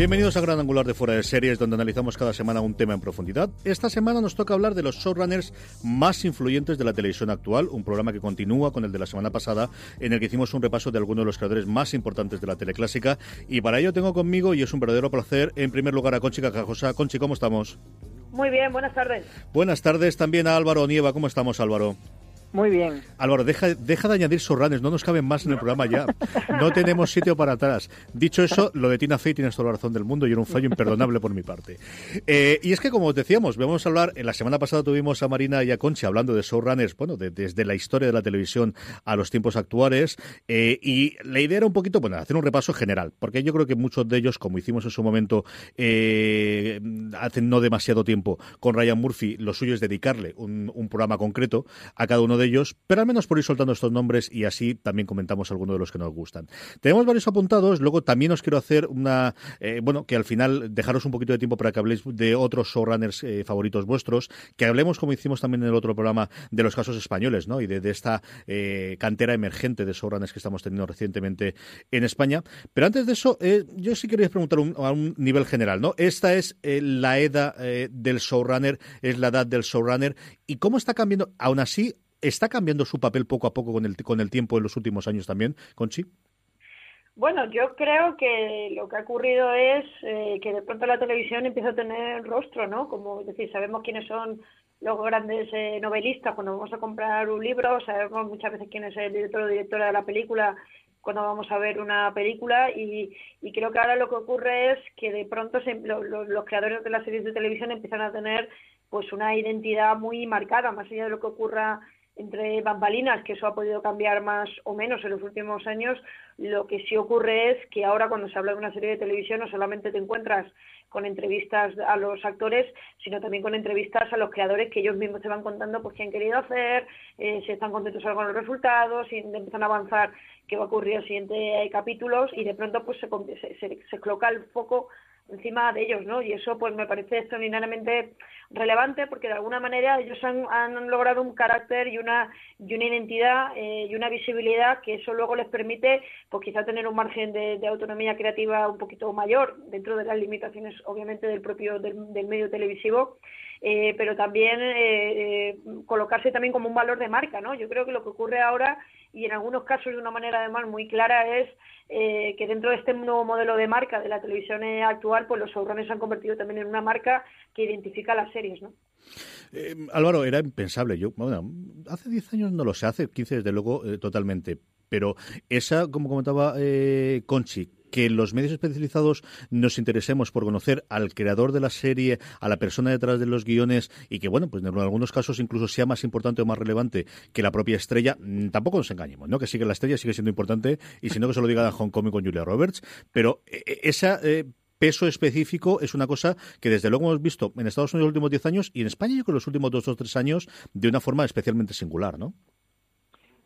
Bienvenidos a Gran Angular de Fuera de Series, donde analizamos cada semana un tema en profundidad. Esta semana nos toca hablar de los showrunners más influyentes de la televisión actual, un programa que continúa con el de la semana pasada, en el que hicimos un repaso de algunos de los creadores más importantes de la teleclásica. Y para ello tengo conmigo, y es un verdadero placer, en primer lugar a Conchi Cajajosa. Conchi, ¿cómo estamos? Muy bien, buenas tardes. Buenas tardes también a Álvaro Nieva. ¿Cómo estamos, Álvaro? Muy bien. Álvaro, deja, deja de añadir sorranes, no nos caben más en el programa ya. No tenemos sitio para atrás. Dicho eso, lo de Tina Fey tienes toda la razón del mundo y era un fallo imperdonable por mi parte. Eh, y es que, como os decíamos, vamos a hablar, en la semana pasada tuvimos a Marina y a Concha hablando de showrunners, bueno, desde la historia de la televisión a los tiempos actuales. Eh, y la idea era un poquito, bueno, hacer un repaso general, porque yo creo que muchos de ellos, como hicimos en su momento eh, hace no demasiado tiempo con Ryan Murphy, lo suyo es dedicarle un, un programa concreto a cada uno de ellos, pero al menos por ir soltando estos nombres y así también comentamos algunos de los que nos gustan. Tenemos varios apuntados, luego también os quiero hacer una, eh, bueno, que al final dejaros un poquito de tiempo para que habléis de otros showrunners eh, favoritos vuestros, que hablemos, como hicimos también en el otro programa, de los casos españoles, ¿no? Y de, esta eh, cantera emergente de showrunners que estamos teniendo recientemente en España. Pero antes de eso, yo sí quería preguntar a un nivel general, ¿no? Esta es la edad del showrunner, es la edad del showrunner, y cómo está cambiando, aún así, ¿Está cambiando su papel poco a poco con el, con el tiempo en los últimos años también, Conchi? Bueno, yo creo que lo que ha ocurrido es eh, que de pronto la televisión empieza a tener rostro, ¿no? Como decir, sabemos quiénes son los grandes eh, novelistas cuando vamos a comprar un libro, sabemos muchas veces quién es el director o directora de la película cuando vamos a ver una película y, creo que ahora lo que ocurre es que de pronto los creadores de las series de televisión empiezan a tener pues una identidad muy marcada, más allá de lo que ocurra entre bambalinas, que eso ha podido cambiar más o menos en los últimos años, lo que sí ocurre es que ahora cuando se habla de una serie de televisión no solamente te encuentras con entrevistas a los actores, sino también con entrevistas a los creadores que ellos mismos te van contando pues qué han querido hacer, eh, si están contentos con los resultados, si empiezan a avanzar qué va a ocurrir en los siguientes capítulos y de pronto pues se, se, se coloca el foco encima de ellos, ¿no? Y eso pues me parece extraordinariamente relevante porque de alguna manera ellos han, han logrado un carácter y una y una identidad eh, y una visibilidad que eso luego les permite pues quizá tener un margen de, autonomía creativa un poquito mayor dentro de las limitaciones obviamente del propio del, medio televisivo eh, pero también eh, colocarse también como un valor de marca, ¿no? Yo creo que lo que ocurre ahora y en algunos casos de una manera además muy clara es eh, que dentro de este nuevo modelo de marca de la televisión actual, pues los showrunners se han convertido también en una marca que identifica las series, ¿no? Eh, Álvaro, era impensable. Yo, hace 10 años no lo sé, hace 15 desde luego eh, totalmente. Pero esa, como comentaba Conchi, que los medios especializados nos interesemos por conocer al creador de la serie, a la persona detrás de los guiones y que, bueno, pues en algunos casos incluso sea más importante o más relevante que la propia estrella, mm, tampoco nos engañemos, ¿no? Que sí que la estrella sigue siendo importante y si no que se lo diga Hong Kong con Julia Roberts, pero eh, eh, esa... Eh, peso específico es una cosa que desde luego hemos visto en Estados Unidos los últimos 10 años y en España yo creo los últimos dos o tres años de una forma especialmente singular, ¿no?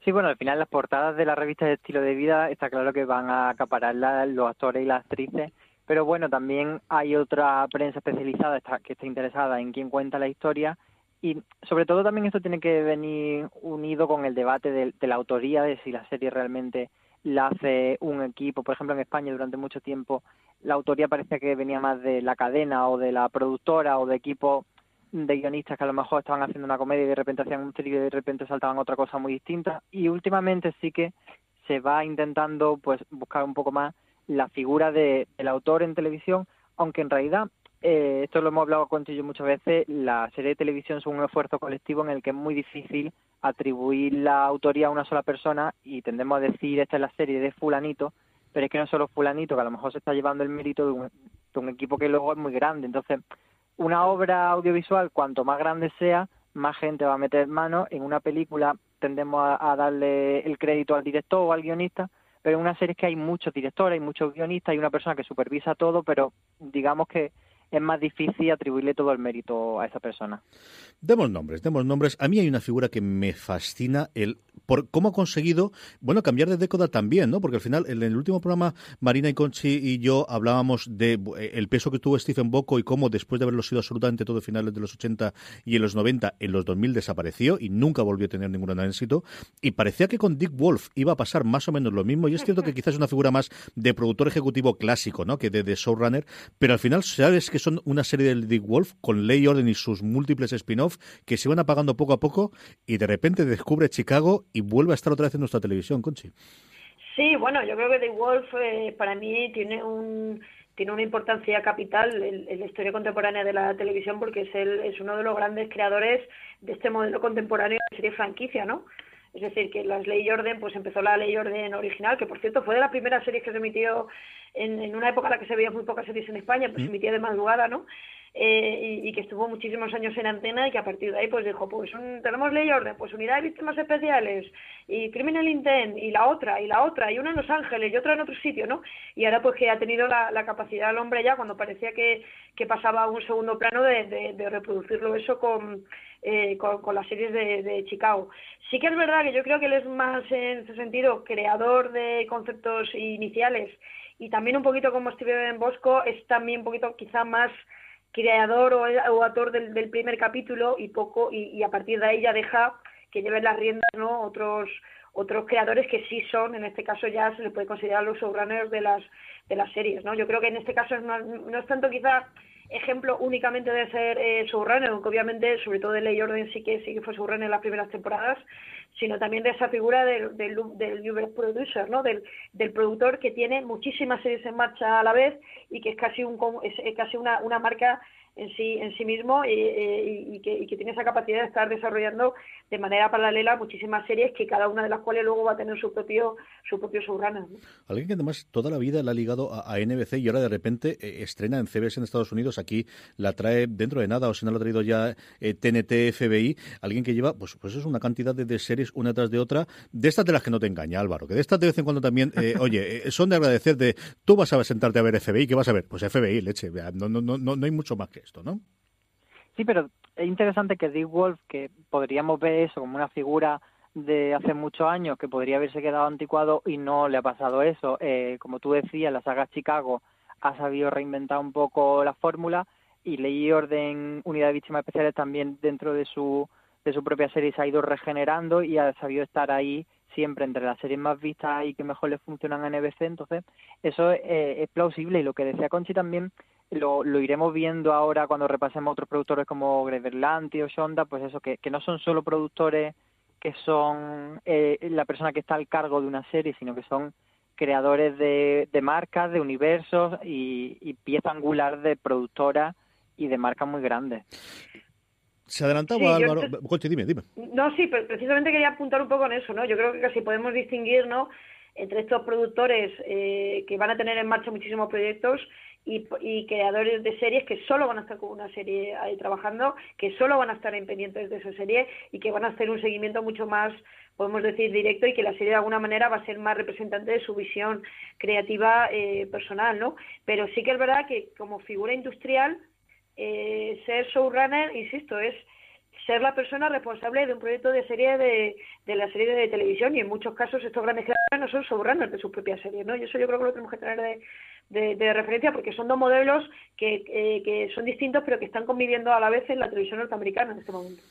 Sí, bueno, al final las portadas de la revista de estilo de vida está claro que van a acaparar los actores y las actrices, pero bueno, también hay otra prensa especializada que está interesada en quién cuenta la historia y sobre todo también esto tiene que venir unido con el debate de, la autoría, de si la serie realmente la hace un equipo. Por ejemplo, en España durante mucho tiempo la autoría parecía que venía más de la cadena o de la productora o de equipo de guionistas que a lo mejor estaban haciendo una comedia y de repente hacían un thriller y de repente saltaban otra cosa muy distinta y últimamente sí que se va intentando pues buscar un poco más la figura de, del autor en televisión aunque en realidad eh, esto lo hemos hablado con yo muchas veces, la serie de televisión es un esfuerzo colectivo en el que es muy difícil atribuir la autoría a una sola persona y tendemos a decir esta es la serie de fulanito, pero es que no solo fulanito, que a lo mejor se está llevando el mérito de un, de un equipo que luego es muy grande. Entonces, una obra audiovisual, cuanto más grande sea, más gente va a meter mano. En una película tendemos a, darle el crédito al director o al guionista, pero en una serie es que hay muchos directores, hay muchos guionistas, hay una persona que supervisa todo, pero digamos que es más difícil atribuirle todo el mérito a esa persona. Demos nombres, demos nombres. A mí hay una figura que me fascina, el por cómo ha conseguido, bueno, cambiar de década también, ¿no? Porque al final, en el último programa, Marina y Conchi y yo hablábamos de eh, el peso que tuvo Stephen Bocco y cómo después de haberlo sido absolutamente todo finales de los 80 y en los 90, en los 2000 desapareció y nunca volvió a tener ningún éxito. Y parecía que con Dick Wolf iba a pasar más o menos lo mismo. Y es cierto que quizás es una figura más de productor ejecutivo clásico, ¿no? Que de, de showrunner. Pero al final, sabes que son una serie del Dick Wolf con Ley Orden y sus múltiples spin-off que se van apagando poco a poco y de repente descubre Chicago y vuelve a estar otra vez en nuestra televisión, Conchi. Sí, bueno, yo creo que Dick Wolf eh, para mí tiene un tiene una importancia capital en, la historia contemporánea de la televisión porque es, el, es uno de los grandes creadores de este modelo contemporáneo de serie franquicia, ¿no? Es decir, que las Ley Orden, pues empezó la Ley Orden original, que por cierto fue de las primeras series que se emitió en, en una época en la que se veían muy pocas series en España, pues se emitía de madrugada, ¿no? Eh, y, que estuvo muchísimos años en antena y que a partir de ahí pues dijo, pues tenemos ley orden, pues unidad de víctimas especiales y criminal intent y la otra y la otra y una en Los Ángeles y otra en otro sitio, ¿no? Y ahora pues que ha tenido la, capacidad el hombre ya cuando parecía que, que pasaba a un segundo plano de, de, reproducirlo eso con, eh, con, las series de, de, Chicago. Sí que es verdad que yo creo que él es más en ese sentido creador de conceptos iniciales y también un poquito como Steven Bosco es también un poquito quizá más creador o, o autor del, primer capítulo y poco y, a partir de ahí ya deja que lleven las riendas no otros otros creadores que sí son en este caso ya se les puede considerar los showrunners de las de las series no yo creo que en este caso no, no es tanto quizá ejemplo únicamente de ser eh, aunque obviamente sobre todo de Ley Orden sí que sí que fue showrunner en las primeras temporadas sino también de esa figura del, del, del producer, ¿no? Del, del productor que tiene muchísimas series en marcha a la vez y que es casi un es casi una, una marca en sí, en sí mismo y, y, que, y, que, tiene esa capacidad de estar desarrollando de manera paralela muchísimas series que cada una de las cuales luego va a tener su propio su propio subrana. Alguien que además toda la vida la ha ligado a, NBC y ahora de repente eh, estrena en CBS en Estados Unidos, aquí la trae dentro de nada o si no lo ha traído ya TNT, eh, FBI, alguien que lleva pues pues es una cantidad de, series una tras de otra, de estas de las que no te engaña Álvaro, que de estas de vez en cuando también, eh, oye, son de agradecer de tú vas a sentarte a ver FBI, ¿qué vas a ver? Pues FBI, leche, no, no, no, no hay mucho más que ¿no? Sí, pero es interesante que Dick Wolf, que podríamos ver eso como una figura de hace muchos años que podría haberse quedado anticuado y no le ha pasado eso. Eh, como tú decías, la saga Chicago ha sabido reinventar un poco la fórmula y Ley Orden Unidad de Víctimas Especiales también dentro de su, de su propia serie se ha ido regenerando y ha sabido estar ahí siempre entre las series más vistas y que mejor le funcionan a NBC. Entonces, eso eh, es plausible y lo que decía Conchi también lo, lo iremos viendo ahora cuando repasemos otros productores como Greg Berlanti o Shonda, pues eso, que, que no son solo productores que son eh, la persona que está al cargo de una serie, sino que son creadores de, de marcas, de universos y, y pieza angular de productoras y de marcas muy grandes. Se adelantaba Álvaro. dime, dime. No, sí, pero precisamente quería apuntar un poco en eso, ¿no? Yo creo que casi podemos distinguir, ¿no? Entre estos productores eh, que van a tener en marcha muchísimos proyectos y, creadores de series que solo van a estar con una serie ahí trabajando, que solo van a estar en pendientes de esa serie y que van a hacer un seguimiento mucho más, podemos decir, directo y que la serie de alguna manera va a ser más representante de su visión creativa eh, personal, ¿no? Pero sí que es verdad que como figura industrial, eh, ser showrunner, insisto, es ser la persona responsable de un proyecto de serie de, de la serie de televisión y en muchos casos estos grandes creadores no son showrunners de sus propias series, ¿no? Y eso yo creo que lo tenemos que tener de, de, referencia porque son dos modelos que, eh, que, son distintos pero que están conviviendo a la vez en la televisión norteamericana en este momento.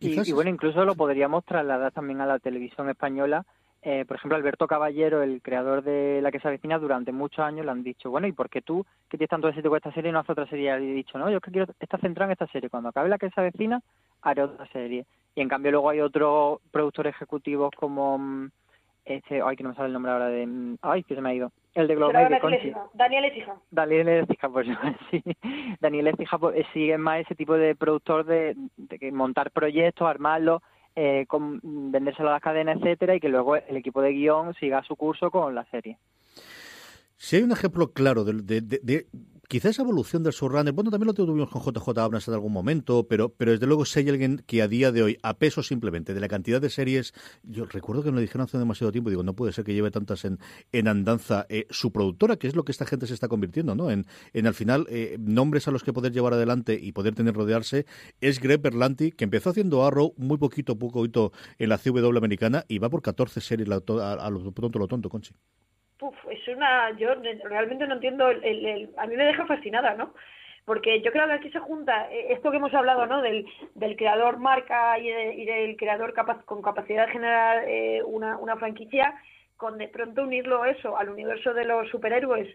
Y, bueno, incluso lo podríamos trasladar también a la televisión española. Eh, por ejemplo, Alberto Caballero, el creador de La que se avecina, durante muchos años le han dicho, bueno, ¿y por qué tú, que tienes tanto éxito con esta serie, no haces otra serie? Y he dicho, no, yo es que quiero estar centrado en esta serie. Cuando acabe La que se avecina, haré otra serie. Y en cambio luego hay otros productores ejecutivos como mm, este, ay, que no me sale el nombre ahora de, ay, que se me ha ido, el de Globo de Conchi. Daniel Ecija. Daniel Ecija, pues sí. Daniel Ecija pues, sigue más ese tipo de productor de, de montar proyectos, armarlos, eh, con, vendérselo a las cadenas, etcétera, y que luego el equipo de guion siga su curso con la serie. Si hay un ejemplo claro de, quizá esa evolución del showrunner, bueno, también lo tuvimos con JJ Abrams en algún momento, pero, pero desde luego si hay alguien que a día de hoy, a peso simplemente de la cantidad de series, yo recuerdo que me lo dijeron hace demasiado tiempo, digo, no puede ser que lleve tantas en, en andanza eh, su productora, que es lo que esta gente se está convirtiendo, ¿no? En, en al final, eh, nombres a los que poder llevar adelante y poder tener rodearse, es Greg Berlanti, que empezó haciendo Arrow muy poquito, poco en la CW americana y va por 14 series a, a lo pronto, lo tonto, Conchi es una, yo realmente no entiendo, el, a mí me deja fascinada, ¿no? Porque yo creo que aquí se junta eh, esto que hemos hablado, ¿no? Del, del creador marca y, del creador capaz, con capacidad de generar eh, una, una franquicia, con de pronto unirlo eso al universo de los superhéroes,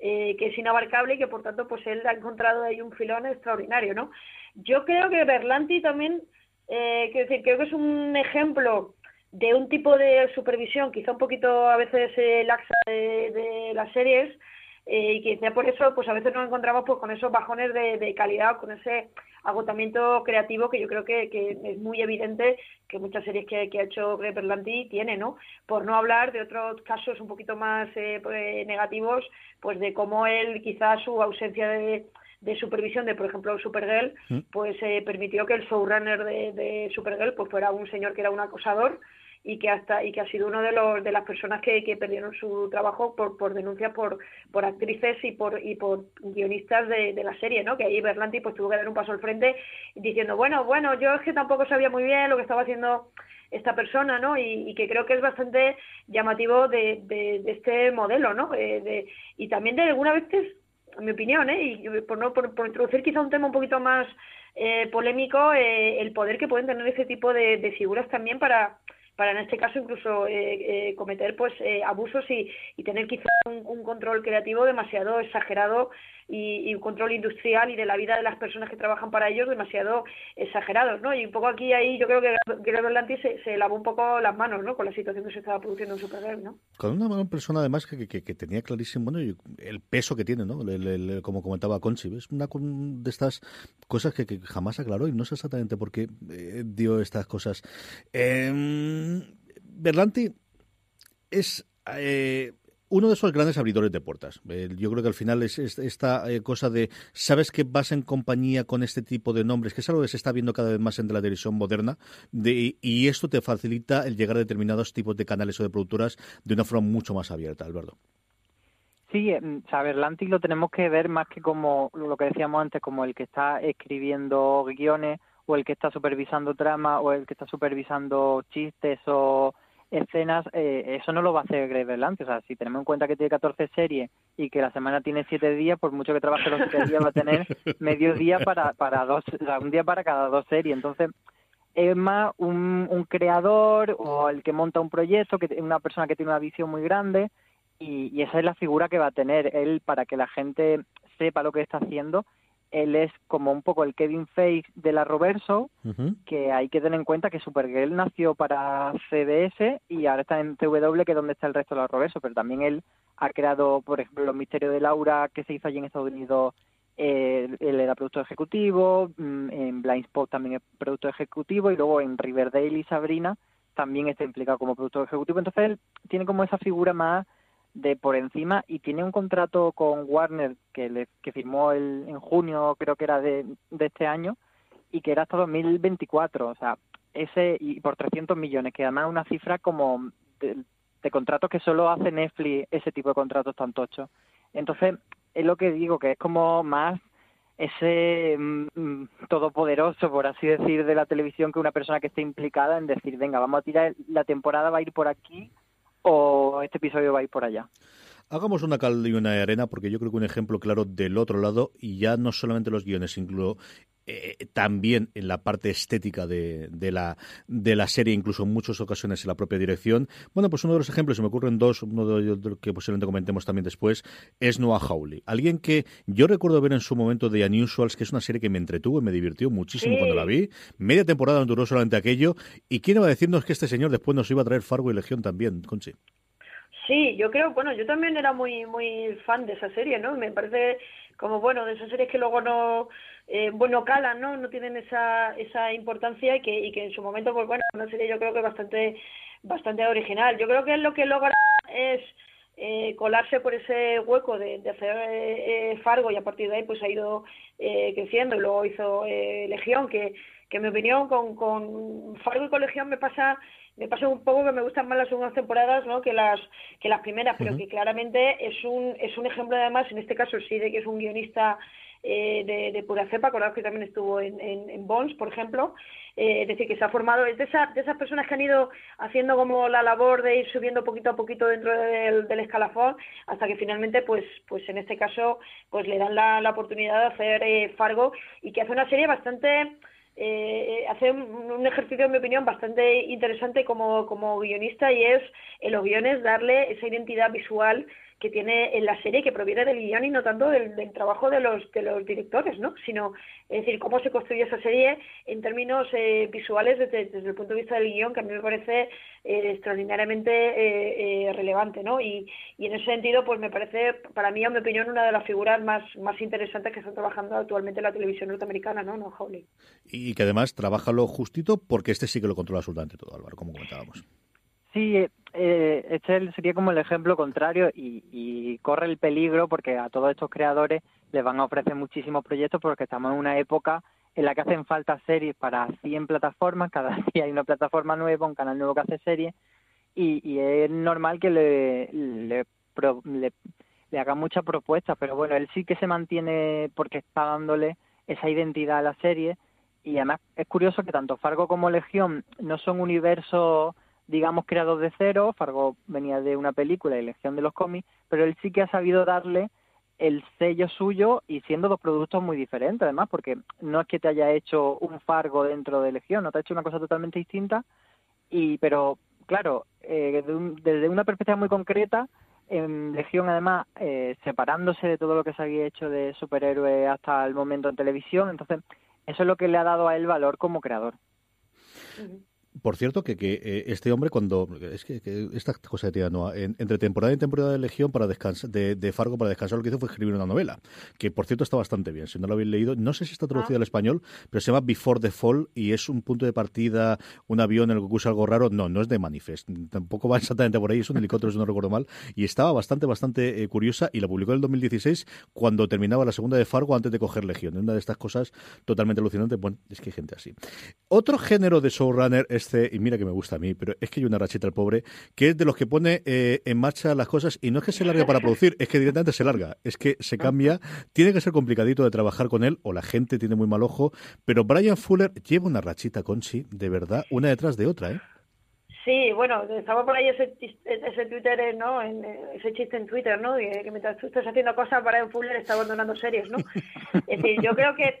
eh, que es inabarcable y que por tanto pues él ha encontrado ahí un filón extraordinario, ¿no? Yo creo que Berlanti también, eh, decir, creo que es un ejemplo de un tipo de supervisión quizá un poquito a veces eh, laxa de, las series eh, y quizá por eso pues a veces nos encontramos pues con esos bajones de, de calidad con ese agotamiento creativo que yo creo que, que es muy evidente que muchas series que, que ha hecho Greg Berlanti tiene, ¿no? Por no hablar de otros casos un poquito más eh, pues, negativos, pues de cómo él quizás su ausencia de, de supervisión de, por ejemplo, Supergirl, mm. pues eh, permitió que el showrunner de, de Supergirl pues fuera un señor que era un acosador y que hasta y que ha sido uno de los de las personas que, que perdieron su trabajo por por denuncias por por actrices y por y por guionistas de, de la serie no que ahí Berlanti pues tuvo que dar un paso al frente diciendo bueno bueno yo es que tampoco sabía muy bien lo que estaba haciendo esta persona, ¿no? Y, que creo que es bastante llamativo de, de, este modelo, ¿no? Eh, de, y también de alguna vez en mi opinión, ¿eh? y por, no, por, introducir quizá un tema un poquito más eh, polémico, eh, el poder que pueden tener ese tipo de, de figuras también para para en este caso incluso eh, eh, cometer pues eh, abusos y, y, tener quizá un, control creativo demasiado exagerado y, un control industrial y de la vida de las personas que trabajan para ellos demasiado exagerados, ¿no? Y un poco aquí ahí yo creo que Greg Berlanti se, se, lavó un poco las manos, ¿no? Con la situación que se estaba produciendo en Supergirl, ¿no? Con una persona además que, que, que tenía clarísimo el peso que tiene, ¿no? como comentaba Conchi, es una de estas cosas que, jamás aclaró y no sé exactamente por qué dio estas cosas. Eh, Berlanti es eh, uno de esos grandes abridores de puertas. yo creo que al final es, esta eh, cosa de, sabes que vas en compañía con este tipo de nombres, que es algo que se está viendo cada vez más en la televisión moderna, y esto te facilita el llegar a determinados tipos de canales o de productoras de una forma mucho más abierta, Alberto. Sí, o sea, Berlanti lo tenemos que ver más que como lo que decíamos antes, como el que está escribiendo guiones o el que está supervisando trama o el que está supervisando chistes o escenas, eh, eso no lo va a hacer Greg Berlanti. O sea, si tenemos en cuenta que tiene 14 series y que la semana tiene 7 días, por mucho que trabaje los 7 días, va a tener medio día para, para dos, o sea, un día para cada dos series. Entonces, es más un, un creador o el que monta un proyecto, que una persona que tiene una visión muy grande y, y esa es la figura que va a tener él para que la gente sepa lo que está haciendo él es como un poco el Kevin Feige de la Roverso, que hay que tener en cuenta que Supergirl nació para CBS y ahora está en CW, que es donde está el resto de la Roverso, pero también él ha creado, por ejemplo, Los Misterios de Laura, que se hizo allí en Estados Unidos, él era productor ejecutivo, mm, en Blind Spot también es productor ejecutivo, y luego en Riverdale y Sabrina también está implicado como productor ejecutivo, entonces él tiene como esa figura más de por encima y tiene un contrato con Warner que, le, que firmó el, en junio, creo que era de, de este año, y que era hasta 2024, o sea, ese y por 300 millones, que además una cifra como de, de contratos que solo hace Netflix ese tipo de contratos tan tochos. Entonces, es lo que digo, que es como más ese mm, mm, todopoderoso, por así decir, de la televisión que una persona que esté implicada en decir, venga, vamos a tirar, la temporada va a ir por aquí o este episodio va a ir por allá. Hagamos una cal y una arena, porque yo creo que un ejemplo claro del otro lado, y ya no solamente los guiones, incluso eh, también en la parte estética de, de, la, de la serie, incluso en muchas ocasiones en la propia dirección. Bueno, pues uno de los ejemplos, se me ocurren dos, uno de los que posiblemente comentemos también después, es Noah Hawley. Alguien que yo recuerdo ver en su momento de Unusuals, que es una serie que me entretuvo y me divirtió muchísimo cuando la vi. Media temporada duró solamente aquello. ¿Y quién iba a decirnos que este señor después nos iba a traer Fargo y Legión también, Conchi? Sí, yo creo, bueno, yo también era muy muy fan de esa serie, ¿no? Me parece como, bueno, de esas series que luego no, eh, bueno, calan, ¿no? No tienen esa, esa importancia y que, y que en su momento, pues bueno, una serie yo creo que bastante, bastante original. Yo creo que lo que logra es eh, colarse por ese hueco de, de hacer eh, Fargo y a partir de ahí pues ha ido eh, creciendo y luego hizo eh, Legión, que, que en mi opinión con, con Fargo y con Legión me pasa me pasa un poco que me gustan más las segundas temporadas ¿no? que las que las primeras, pero que claramente es un es un ejemplo además, en este caso sí, de que es un guionista eh, de, de, pura cepa, acordado que también estuvo en, en, Bones, por ejemplo, eh, es decir, que se ha formado, es de, esa, de esas personas que han ido haciendo como la labor de ir subiendo poquito a poquito dentro del, escalafón, hasta que finalmente, pues, pues en este caso, pues le dan la, oportunidad de hacer eh, Fargo y que hace una serie bastante eh, hace un, ejercicio, en mi opinión, bastante interesante como, como guionista y es en los guiones darle esa identidad visual que tiene en la serie que proviene del guion y no tanto del, del, trabajo de los de los directores, ¿no? Sino, es decir, cómo se construye esa serie en términos eh, visuales desde, desde, el punto de vista del guion, que a mí me parece eh, extraordinariamente eh, eh, relevante, ¿no? Y, y en ese sentido, pues me parece, para mí, en mi opinión, una de las figuras más, más interesantes que están trabajando actualmente en la televisión norteamericana, ¿no? No, Howley. Y que además trabaja lo justito porque este sí que lo controla absolutamente todo, Álvaro, como comentábamos. Sí, eh, este sería como el ejemplo contrario y, y, corre el peligro porque a todos estos creadores les van a ofrecer muchísimos proyectos porque estamos en una época en la que hacen falta series para 100 plataformas, cada día hay una plataforma nueva, un canal nuevo que hace series y, y es normal que le, le, le, le hagan muchas propuestas, pero bueno, él sí que se mantiene porque está dándole esa identidad a la serie y además es curioso que tanto Fargo como Legión no son universos digamos, creados de cero. Fargo venía de una película y Legión de los cómics, pero él sí que ha sabido darle el sello suyo y siendo dos productos muy diferentes, además, porque no es que te haya hecho un Fargo dentro de Legión, no te ha hecho una cosa totalmente distinta, y pero claro, eh, de un, desde una perspectiva muy concreta, en Legión además eh, separándose de todo lo que se había hecho de superhéroe hasta el momento en televisión, entonces eso es lo que le ha dado a él valor como creador. Por cierto, que, que eh, este hombre cuando... Es que, que esta cosa que tiene Noah, en, entre temporada y temporada de Legión para descansar, de, de, Fargo para descansar, lo que hizo fue escribir una novela, que por cierto está bastante bien. Si no lo habéis leído, no sé si está traducida ah. al español, pero se llama Before the Fall y es un punto de partida, un avión en el que ocurre algo raro. No, no es de Manifest. Tampoco va exactamente por ahí, es un helicóptero, si no recuerdo mal. Y estaba bastante, bastante eh, curiosa y la publicó en el 2016 cuando terminaba la segunda de Fargo antes de coger Legión. Una de estas cosas totalmente alucinantes. Bueno, es que hay gente así. Otro género de showrunner, y mira que me gusta a mí, pero es que hay una rachita al pobre, que es de los que pone eh, en marcha las cosas y no es que se largue para producir, es que directamente se larga, es que se cambia, tiene que ser complicadito de trabajar con él o la gente tiene muy mal ojo, pero Brian Fuller lleva una rachita, Conchi, de verdad, una detrás de otra, ¿eh? Sí, bueno, estaba por ahí ese, ese Twitter, ¿no? En, ese chiste en Twitter, ¿no? Que, que mientras tú estás haciendo cosas, Brian Fuller está abandonando series, ¿no? Es decir, yo creo que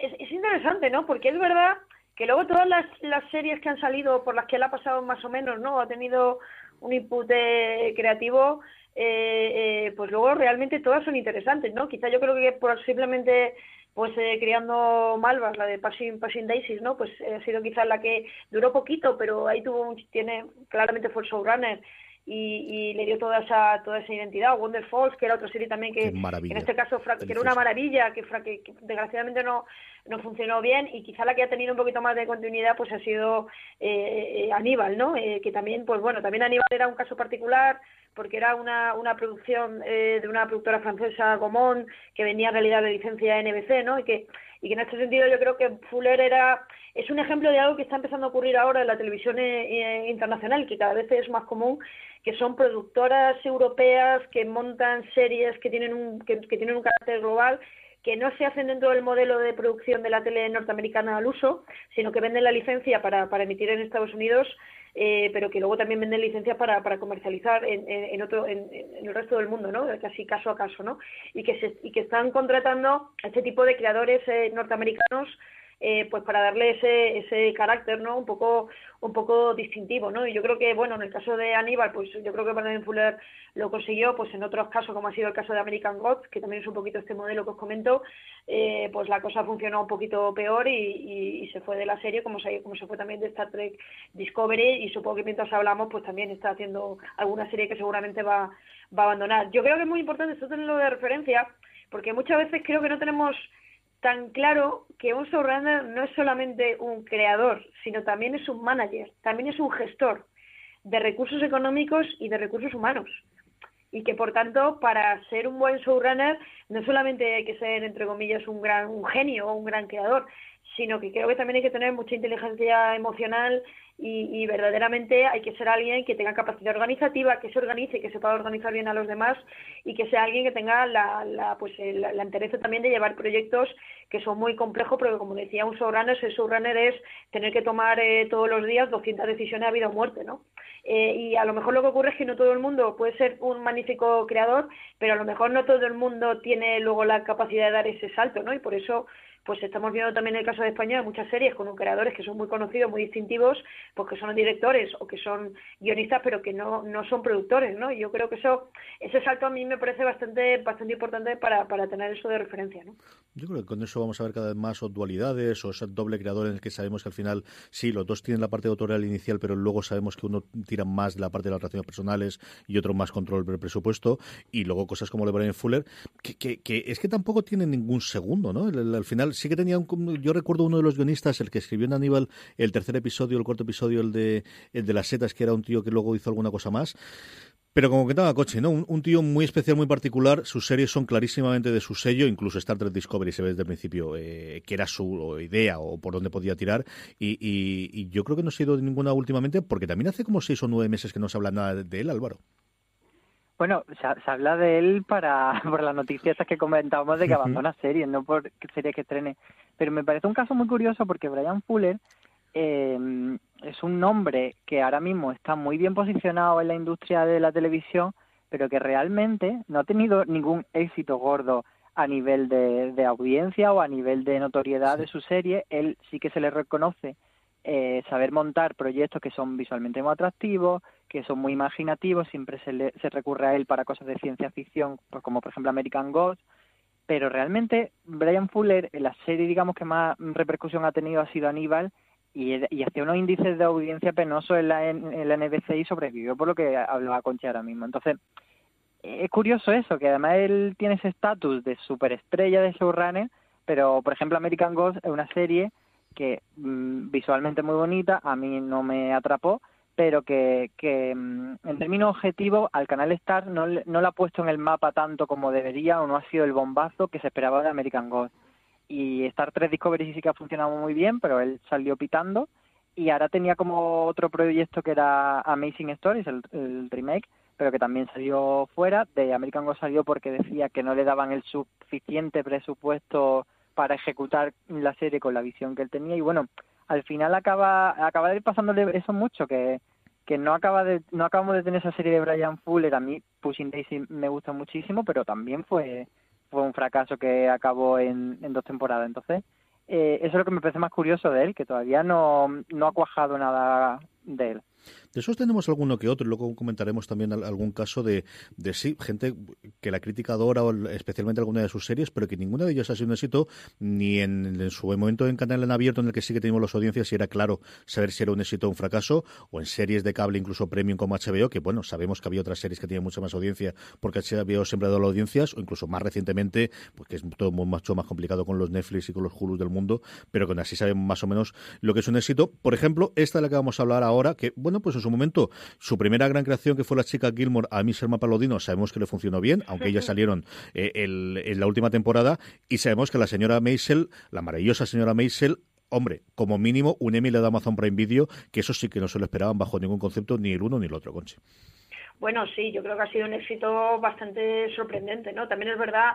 es, es interesante, ¿no? Porque es verdad que luego todas las, las series que han salido por las que él ha pasado más o menos, ¿no? Ha tenido un input eh, creativo, eh, eh, pues luego realmente todas son interesantes, ¿no? Quizá yo creo que por simplemente pues eh, criando malvas, la de Passing, Passing Daisies, ¿no? Pues eh, ha sido quizás la que duró poquito, pero ahí tuvo un, tiene, claramente fue showrunner y, y le dio toda esa toda esa identidad. Wonder Falls, que era otra serie también que, que en este caso que era una maravilla, que, que, que desgraciadamente no no funcionó bien y quizá la que ha tenido un poquito más de continuidad pues ha sido eh, eh, Aníbal, ¿no? Eh, que también, pues bueno, también Aníbal era un caso particular porque era una, una producción eh, de una productora francesa, Gomón, que venía en realidad de licencia NBC, ¿no? Y que, y que en este sentido yo creo que Fuller era es un ejemplo de algo que está empezando a ocurrir ahora en la televisión eh, internacional, que cada vez es más común, que son productoras europeas que montan series que tienen un, que, que tienen un carácter global que no se hacen dentro del modelo de producción de la tele norteamericana al uso, sino que venden la licencia para, para emitir en Estados Unidos eh, pero que luego también venden licencias para, para comercializar en, en, otro, en, el resto del mundo, ¿no? Casi caso a caso, ¿no? Y que, se, y que están contratando a este tipo de creadores eh, norteamericanos eh, pues para darle ese, ese carácter, ¿no? Un poco, un poco distintivo, ¿no? Y yo creo que, bueno, en el caso de Aníbal, pues yo creo que Brandon Fuller lo consiguió, pues en otros casos, como ha sido el caso de American Gods, que también es un poquito este modelo que os comento, eh, pues la cosa funcionó un poquito peor y, y, se fue de la serie, como se, como se fue también de Star Trek Discovery, y supongo que mientras hablamos, pues también está haciendo alguna serie que seguramente va, va a abandonar. Yo creo que es muy importante esto tenerlo de referencia, porque muchas veces creo que no tenemos tan claro que un showrunner no es solamente un creador, sino también es un manager, también es un gestor de recursos económicos y de recursos humanos. Y que por tanto, para ser un buen showrunner, no solamente hay que ser, entre comillas, un gran un genio o un gran creador, sino que creo que también hay que tener mucha inteligencia emocional y, verdaderamente hay que ser alguien que tenga capacidad organizativa, que se organice, que sepa organizar bien a los demás y que sea alguien que tenga la, la pues la, la también de llevar proyectos que son muy complejos, porque como decía un showrunner, ser showrunner es tener que tomar eh, todos los días 200 decisiones a vida o muerte, ¿no? Eh, y a lo mejor lo que ocurre es que no todo el mundo puede ser un magnífico creador, pero a lo mejor no todo el mundo tiene luego la capacidad de dar ese salto, ¿no? Y por eso pues estamos viendo también el caso de España muchas series con creadores que son muy conocidos, muy distintivos, porque son directores o que son guionistas, pero que no, no son productores, ¿no? Y yo creo que eso, ese salto a mí me parece bastante, bastante importante para, para tener eso de referencia, ¿no? Yo creo que con eso vamos a ver cada vez más o dualidades o ese doble creador en el que sabemos que al final, sí, los dos tienen la parte autorial inicial, pero luego sabemos que uno tira más de la parte de las relaciones personales y otro más control del presupuesto, y luego cosas como le Brian Fuller, que, que, que, es que tampoco tienen ningún segundo, ¿no? al final sí que tenía un, yo recuerdo uno de los guionistas, el que escribió en Aníbal el tercer episodio, el cuarto episodio, el de, el de las setas, que era un tío que luego hizo alguna cosa más. Pero como que estaba coche, ¿no? Un, tío muy especial, muy particular. Sus series son clarísimamente de su sello. Incluso Star Trek Discovery se ve desde el principio eh, que era su idea o por dónde podía tirar. Y, y, yo creo que no ha sido ninguna últimamente porque también hace como seis o nueve meses que no se habla nada de él, Álvaro. Bueno, se, habla de él para por las noticias que comentábamos de que abandona series, no por series que estrene. Pero me parece un caso muy curioso porque Brian Fuller eh, es un nombre que ahora mismo está muy bien posicionado en la industria de la televisión, pero que realmente no ha tenido ningún éxito gordo a nivel de, de audiencia o a nivel de notoriedad de su serie. Él sí que se le reconoce eh, saber montar proyectos que son visualmente muy atractivos, que son muy imaginativos, siempre se, se recurre a él para cosas de ciencia ficción, pues como por ejemplo American Ghost, pero realmente Brian Fuller, en la serie digamos que más repercusión ha tenido ha sido Aníbal, y, y hacía unos índices de audiencia penosos en la, en, la NBC y sobrevivió por lo que hablaba Concha ahora mismo. Entonces, es curioso eso, que además él tiene ese estatus de superestrella de showrunner, pero por ejemplo American Ghost es una serie que mm, visualmente muy bonita, a mí no me atrapó, pero que, que mm, en términos objetivos al canal Star no, no lo ha puesto en el mapa tanto como debería o no ha sido el bombazo que se esperaba de American Ghost. Y Star 3 Discovery sí que ha funcionado muy bien, pero él salió pitando y ahora tenía como otro proyecto que era Amazing Stories, el, el remake, pero que también salió fuera. De American Ghost salió porque decía que no le daban el suficiente presupuesto para ejecutar la serie con la visión que él tenía. Y bueno, al final acaba acaba de ir pasándole eso mucho que que no acaba de no acabamos de tener esa serie de Brian Fuller. A mí Pushing Daisy me gusta muchísimo pero también fue fue un fracaso que acabó en, en dos temporadas. Entonces eh, eso es lo que me parece más curioso de él que todavía no no ha cuajado nada de él de esos tenemos alguno que otro, y luego comentaremos también algún caso de, sí, gente que la crítica adora, especialmente alguna de sus series, pero que ninguna de ellas ha sido un éxito, ni en, su momento en canal en abierto, en el que sí que tenemos las audiencias, y era claro saber si era un éxito o un fracaso, o en series de cable, incluso premium como HBO, que bueno, sabemos que había otras series que tenían mucha más audiencia, porque HBO siempre ha dado las audiencias, o incluso más recientemente, porque es todo mucho más complicado con los Netflix y con los Hulu del mundo, pero con así sabemos más o menos lo que es un éxito. Por ejemplo, esta de la que vamos a hablar ahora, que bueno, pues su momento, su primera gran creación, que fue la chica Gilmore a Miss Selma Palodino, sabemos que le funcionó bien, aunque ellas salieron eh, en la última temporada, y sabemos que la señora Maisel, la maravillosa señora Maisel, hombre, como mínimo un Emmy le da Amazon Prime Video, que eso sí que no se lo esperaban bajo ningún concepto, ni el uno ni el otro, Conchi. Bueno, sí, yo creo que ha sido un éxito bastante sorprendente, ¿no? También es verdad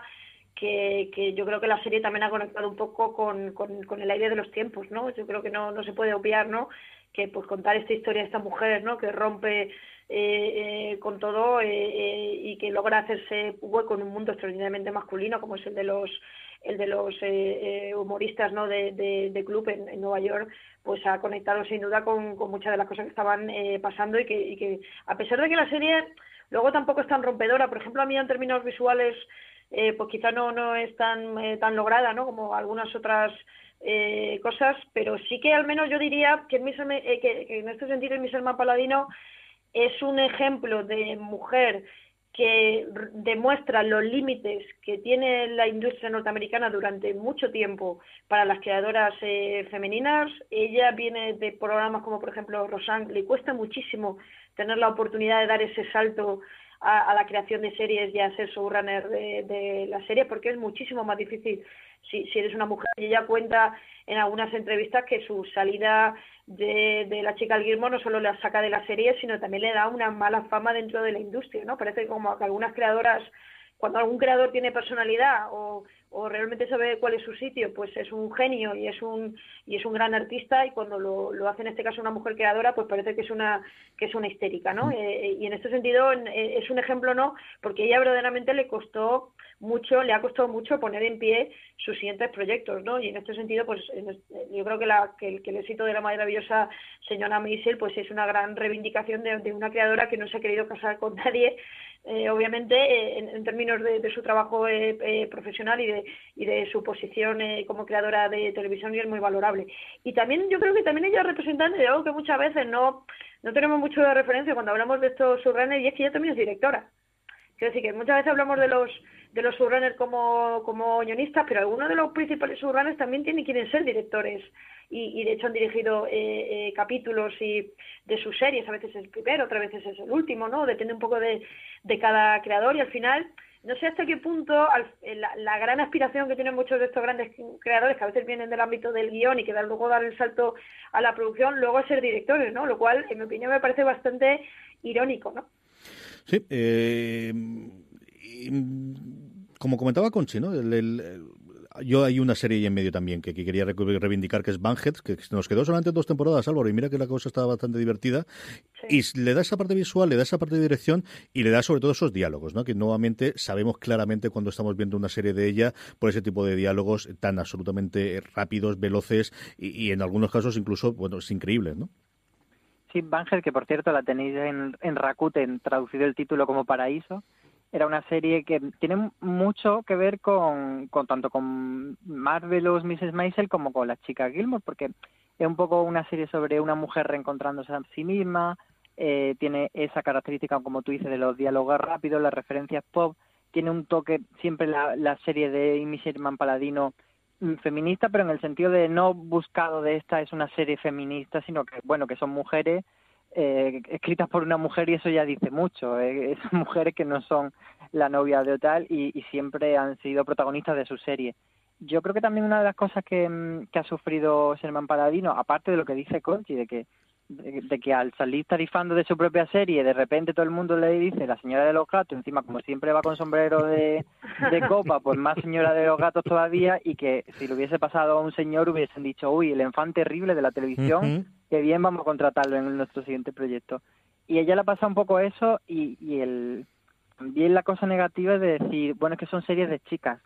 que, yo creo que la serie también ha conectado un poco con, con, el aire de los tiempos, ¿no? Yo creo que no, no se puede obviar, ¿no? Que pues contar esta historia de esta mujer, ¿no? Que rompe eh, eh, con todo eh, y que logra hacerse hueco en un mundo extraordinariamente masculino como es el de los el de los humoristas no de, de, club en, Nueva York pues ha conectado sin duda con, con muchas de las cosas que estaban pasando y que, y que a pesar de que la serie luego tampoco es tan rompedora por ejemplo a mí en términos visuales eh, pues quizá no, no es tan, eh, tan lograda ¿no? como algunas otras eh, cosas, pero sí que al menos yo diría que, que, en este sentido el Paladino es un ejemplo de mujer que demuestra los límites que tiene la industria norteamericana durante mucho tiempo para las creadoras femeninas. Ella viene de programas como, por ejemplo, Rosanne, le cuesta muchísimo tener la oportunidad de dar ese salto a, la creación de series y a ser showrunner de, de la serie, porque es muchísimo más difícil si, si eres una mujer. Y ella cuenta en algunas entrevistas que su salida de, de la chica al Gilmore no solo la saca de la serie, sino también le da una mala fama dentro de la industria, ¿no? Parece como que algunas creadoras, cuando algún creador tiene personalidad o o realmente sabe cuál es su sitio, pues es un genio y es un y es un gran artista y cuando lo, lo hace en este caso una mujer creadora, pues parece que es una que es una histérica, ¿no? Mm. Eh, y en este sentido eh, es un ejemplo, ¿no? Porque ella verdaderamente le costó mucho, le ha costado mucho poner en pie sus siguientes proyectos, ¿no? Y en este sentido, pues yo creo que, la, que, el, que el éxito de la maravillosa señora Maisel, pues es una gran reivindicación de, de una creadora que no se ha querido casar con nadie eh, obviamente eh, en, términos de, su trabajo eh, profesional y de, y de su posición como creadora de televisión y es muy valorable. Y también yo creo que también ella es representante de algo que muchas veces no, no tenemos mucho de referencia cuando hablamos de estos subrunners y es que ella también es directora. Quiero decir que muchas veces hablamos de los de los subrunners como, como guionistas, pero algunos de los principales subrunners también tienen quieren ser directores y, de hecho han dirigido eh, eh, capítulos y de sus series, a veces es el primero, otras veces es el último, ¿no? Depende un poco de, de cada creador y al final no sé hasta qué punto eh, la, gran aspiración que tienen muchos de estos grandes creadores, que a veces vienen del ámbito del guion y que luego dar el salto a la producción, luego a ser directores, ¿no? Lo cual, en mi opinión, me parece bastante irónico, ¿no? Sí, eh, como comentaba Conchi, ¿no? el, yo hay una serie ahí en medio también que, quería reivindicar, que es Banhead, que nos quedó solamente dos temporadas, Álvaro, y mira que la cosa estaba bastante divertida. Y le da esa parte visual, le da esa parte de dirección y le da sobre todo esos diálogos, ¿no? que nuevamente sabemos claramente cuando estamos viendo una serie de ella por ese tipo de diálogos tan absolutamente rápidos, veloces y, en algunos casos incluso, bueno, es increíble, ¿no? Sí, Banhead, que por cierto la tenéis en, en Rakuten, traducido el título como Paraíso, era una serie que tiene mucho que ver con, con tanto con Marvelous Mrs. Maisel como con la chica Gilmore, porque es un poco una serie sobre una mujer reencontrándose a sí misma, eh, tiene esa característica, como tú dices, de los diálogos rápidos, las referencias pop, tiene un toque, siempre la, la serie de Amy Sherman Paladino mm, feminista, pero en el sentido de no buscado de esta es una serie feminista, sino que, bueno, que son mujeres eh, escritas por una mujer y eso ya dice mucho. Eh, esas mujeres que no son la novia de Otal y, y, siempre han sido protagonistas de su serie. Yo creo que también una de las cosas que, mm, que ha sufrido Sherman Paladino, aparte de lo que dice Conchi, de que de, que al salir tarifando de su propia serie, de repente todo el mundo le dice la señora de los gatos, encima como siempre va con sombrero de, de copa, pues más señora de los gatos todavía, y que si le hubiese pasado a un señor hubiesen dicho, uy, el enfante terrible de la televisión, que bien vamos a contratarlo en nuestro siguiente proyecto. Y ella le pasa un poco eso y, y el, también la cosa negativa es de decir, bueno, es que son series de chicas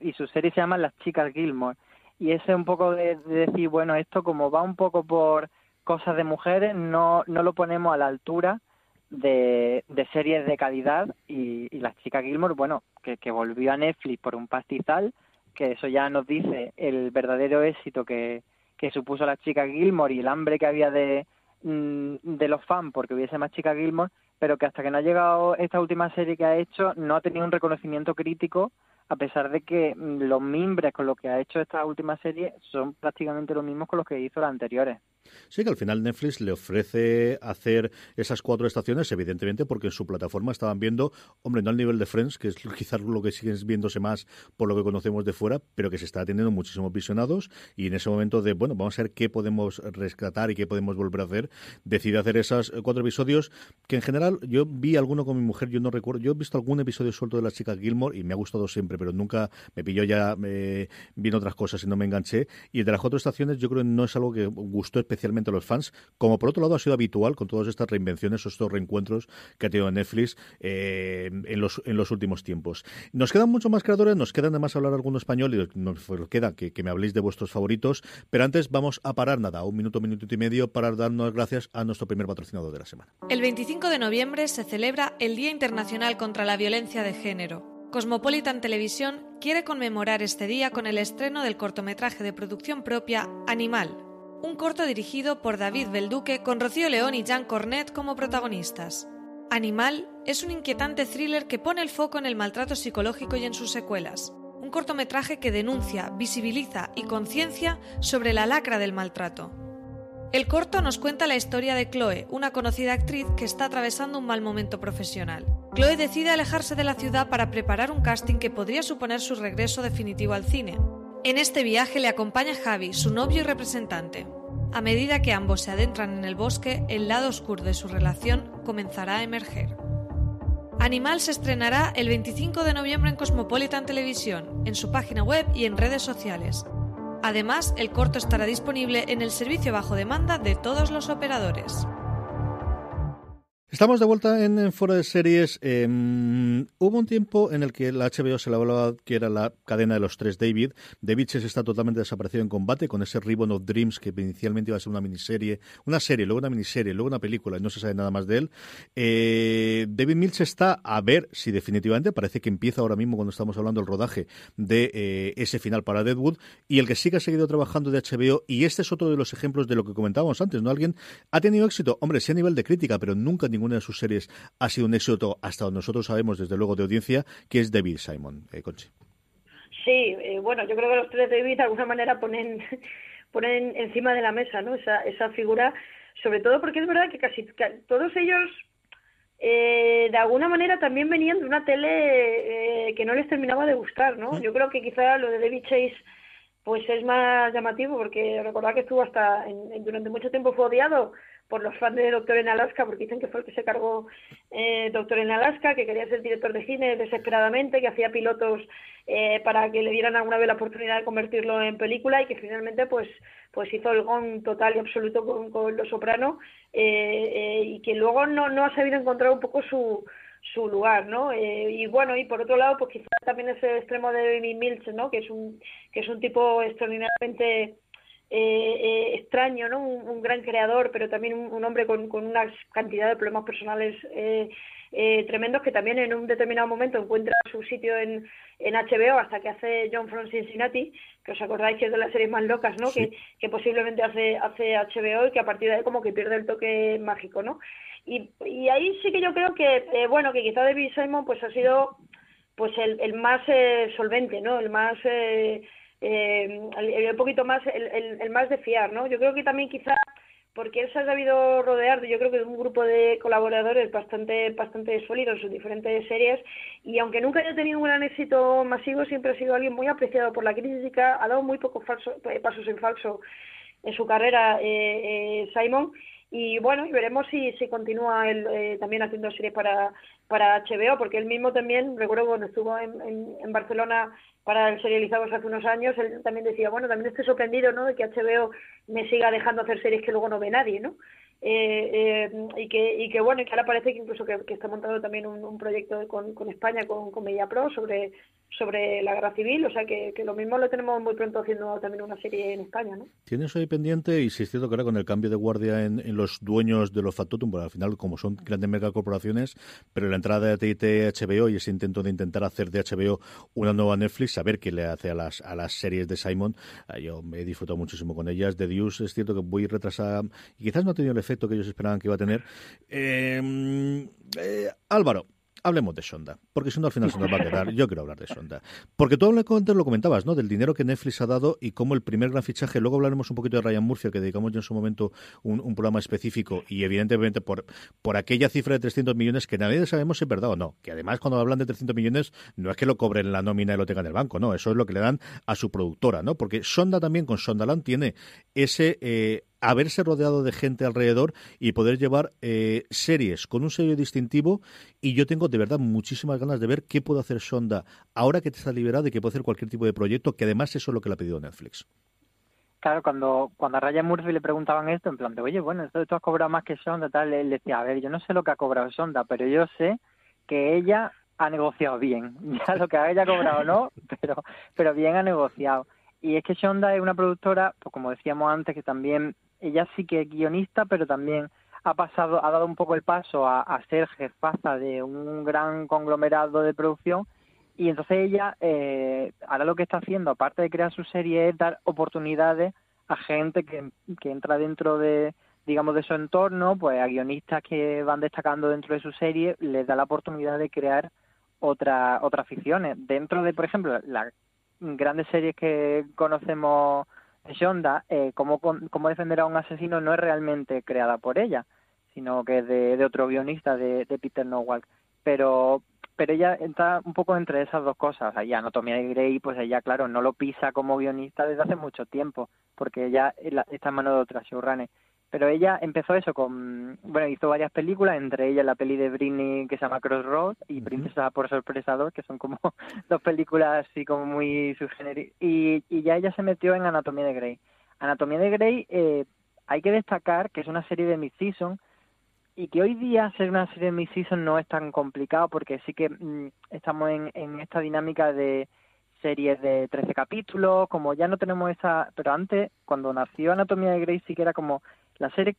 y su serie se llama Las Chicas Gilmore. Y ese un poco de decir, bueno, esto como va un poco por cosas de mujeres, no, no lo ponemos a la altura de, de series de calidad y, y la chica Gilmore, bueno, que, que volvió a Netflix por un pastizal, que eso ya nos dice el verdadero éxito que, que supuso la chica Gilmore y el hambre que había de, mm, de los fans porque hubiese más chica Gilmore, pero que hasta que no ha llegado esta última serie que ha hecho no ha tenido un reconocimiento crítico a pesar de que mm, los mimbres con lo que ha hecho esta última serie son prácticamente los mismos con los que hizo las anteriores. Sí, que al final Netflix le ofrece hacer esas cuatro estaciones, evidentemente, porque en su plataforma estaban viendo, hombre, no al nivel de Friends, que es quizás lo que sigue viéndose más por lo que conocemos de fuera, pero que se está teniendo muchísimos visionados y en ese momento de, bueno, vamos a ver qué podemos rescatar y qué podemos volver a hacer, decide hacer esos cuatro episodios que en general yo vi alguno con mi mujer, yo no recuerdo, yo he visto algún episodio suelto de la chica Gilmore y me ha gustado siempre pero nunca me pilló ya eh, bien otras cosas y no me enganché. Y de las cuatro estaciones yo creo que no es algo que gustó especialmente a los fans, como por otro lado ha sido habitual con todas estas reinvenciones o estos reencuentros que ha tenido Netflix eh, en, los, en los últimos tiempos. Nos quedan mucho más creadores, nos quedan además hablar alguno español y nos queda que, que me habléis de vuestros favoritos, pero antes vamos a parar nada, un minuto, minuto y medio para darnos gracias a nuestro primer patrocinador de la semana. El 25 de noviembre se celebra el Día Internacional contra la Violencia de Género. Cosmopolitan Televisión quiere conmemorar este día con el estreno del cortometraje de producción propia Animal, un corto dirigido por David Belduque con Rocío León y Jean Cornet como protagonistas. Animal es un inquietante thriller que pone el foco en el maltrato psicológico y en sus secuelas. Un cortometraje que denuncia, visibiliza y conciencia sobre la lacra del maltrato. El corto nos cuenta la historia de Chloe, una conocida actriz que está atravesando un mal momento profesional. Chloe decide alejarse de la ciudad para preparar un casting que podría suponer su regreso definitivo al cine. En este viaje le acompaña Javi, su novio y representante. A medida que ambos se adentran en el bosque, el lado oscuro de su relación comenzará a emerger. Animal se estrenará el 25 de noviembre en Cosmopolitan Televisión, en su página web y en redes sociales. Además, el corto estará disponible en el servicio bajo demanda de todos los operadores. Estamos de vuelta en, Foro de Series. Em, hubo un tiempo en el que la HBO se la hablaba que era la cadena de los tres David. David Chess está totalmente desaparecido en combate con ese Ribbon of Dreams que inicialmente iba a ser una miniserie, una serie, luego una miniserie, luego una película y no se sabe nada más de él. Eh, David Milch está a ver si definitivamente, parece que empieza ahora mismo cuando estamos hablando del rodaje de eh, ese final para Deadwood y el que sí que ha seguido trabajando de HBO y este es otro de los ejemplos de lo que comentábamos antes, ¿no? Alguien ha tenido éxito, hombre, sí a nivel de crítica, pero nunca ni ninguna de sus series ha sido un éxito hasta donde nosotros sabemos, desde luego, de audiencia, que es David Simon. Eh, Conchi. Sí, eh, bueno, yo creo que los tres David de alguna manera ponen, ponen encima de la mesa ¿no? esa, esa figura, sobre todo porque es verdad que casi todos ellos eh, de alguna manera también venían de una tele eh, que no les terminaba de gustar, ¿no? Yo creo que quizá lo de David Chase pues es más llamativo porque recordad que estuvo hasta durante mucho tiempo fue odiado por los fans de Doctor en Alaska, porque dicen que fue el que se cargó eh, Doctor en Alaska, que quería ser director de cine desesperadamente, que hacía pilotos eh, para que le dieran alguna vez la oportunidad de convertirlo en película y que finalmente pues pues hizo el gong total y absoluto con, con Los Soprano eh, y que luego no, no ha sabido encontrar un poco su su lugar, ¿no? y bueno, y por otro lado, pues quizás también ese extremo de Amy Milch, ¿no? Que es un que es un tipo extraordinariamente eh, eh, extraño, ¿no? Un, gran creador, pero también un, hombre con, con, una cantidad de problemas personales eh, eh, tremendos que también en un determinado momento encuentra su sitio en, en HBO hasta que hace John from Cincinnati, que os acordáis que es de las series más locas, ¿no? Que, que posiblemente hace, hace HBO y que a partir de ahí como que pierde el toque mágico, ¿no? Y, y ahí sí que yo creo que, eh, bueno, que quizá David Simon pues ha sido pues el, el más eh, solvente, ¿no? El más... Eh, eh, el, poquito más, el, más de fiar, ¿no? Yo creo que también quizá porque él se ha sabido rodear, yo creo que de un grupo de colaboradores bastante bastante sólidos en sus diferentes series y aunque nunca haya tenido un gran éxito masivo, siempre ha sido alguien muy apreciado por la crítica, ha dado muy pocos eh, pasos en falso en su carrera eh, eh, Simon y bueno, y veremos si, si continúa él eh, también haciendo series para, para HBO, porque él mismo también, recuerdo cuando estuvo en, en Barcelona para serializados hace unos años, él también decía, bueno, también estoy sorprendido, ¿no?, de que HBO me siga dejando hacer series que luego no ve nadie, ¿no? Eh, eh, y que y que bueno que ahora parece que incluso que, está montado también un, un proyecto con, con España con, con Pro sobre sobre la guerra civil, o sea que, que, lo mismo lo tenemos muy pronto haciendo también una serie en España, ¿no? Tienes ahí pendiente, y si es cierto que ahora con el cambio de guardia en, en los dueños de los Factotum, porque al final como son grandes megacorporaciones, pero la entrada de TIT HBO y ese intento de intentar hacer de HBO una nueva Netflix, saber qué le hace a las a las series de Simon, eh, yo me he disfrutado muchísimo con ellas. De Deuce es cierto que voy retrasada, y quizás no ha tenido el efecto que ellos esperaban que iba a tener. Eh, eh, Álvaro, hablemos de Sonda, porque si no al final se nos va a quedar. Yo quiero hablar de Sonda. Porque tú antes lo comentabas, ¿no? Del dinero que Netflix ha dado y cómo el primer gran fichaje, luego hablaremos un poquito de Ryan Murphy, que dedicamos ya en su momento un, un, programa específico, y evidentemente por, por aquella cifra de 300 millones que nadie sabemos si es verdad o no. Que además cuando hablan de 300 millones no es que lo cobren la nómina y lo tengan en el banco, no. Eso es lo que le dan a su productora, ¿no? Porque Sonda también con Sondaland tiene ese... Eh, haberse rodeado de gente alrededor y poder llevar eh, series con un sello distintivo. Y yo tengo de verdad muchísimas ganas de ver qué puede hacer Sonda ahora que te está liberada y que puede hacer cualquier tipo de proyecto, que además eso es lo que le ha pedido Netflix. Claro, cuando, cuando a Ryan Murphy le preguntaban esto, en plan de, oye, bueno, esto, esto has cobrado más que Sonda, tal, él decía, a ver, yo no sé lo que ha cobrado Sonda, pero yo sé que ella ha negociado bien. Ya lo que haya cobrado no, pero, pero bien ha negociado. Y es que Shonda es una productora, pues como decíamos antes, que también, ella sí que es guionista, pero también ha pasado, ha dado un poco el paso a, a ser jefaza de un gran conglomerado de producción y entonces ella eh, ahora lo que está haciendo, aparte de crear su serie, es dar oportunidades a gente que, que entra dentro de, digamos, de su entorno, pues a guionistas que van destacando dentro de su serie, les da la oportunidad de crear otra, otras ficciones. Dentro de, por ejemplo, las grandes series que conocemos Shonda, eh, cómo, cómo defender a un asesino no es realmente creada por ella, sino que es de, otro guionista, de, de Peter Nowak. Pero, pero ella está un poco entre esas dos cosas. Ahí Anatomía de Grey, pues ella, claro, no lo pisa como guionista desde hace mucho tiempo, porque ella está en manos de otra showrunner. Pero ella empezó eso con, bueno, hizo varias películas, entre ellas la peli de Britney que se llama Crossroads y Princesa por Sorpresa 2, que son como dos películas así como muy subgenéricas. Y, y ya ella se metió en Anatomía de Grey. Anatomía de Grey, eh, hay que destacar que es una serie de mid-season y que hoy día ser una serie de mid-season no es tan complicado porque sí que mm, estamos en, en esta dinámica de series de 13 capítulos, como ya no tenemos esa, pero antes, cuando nació Anatomía de Grey sí que era como las series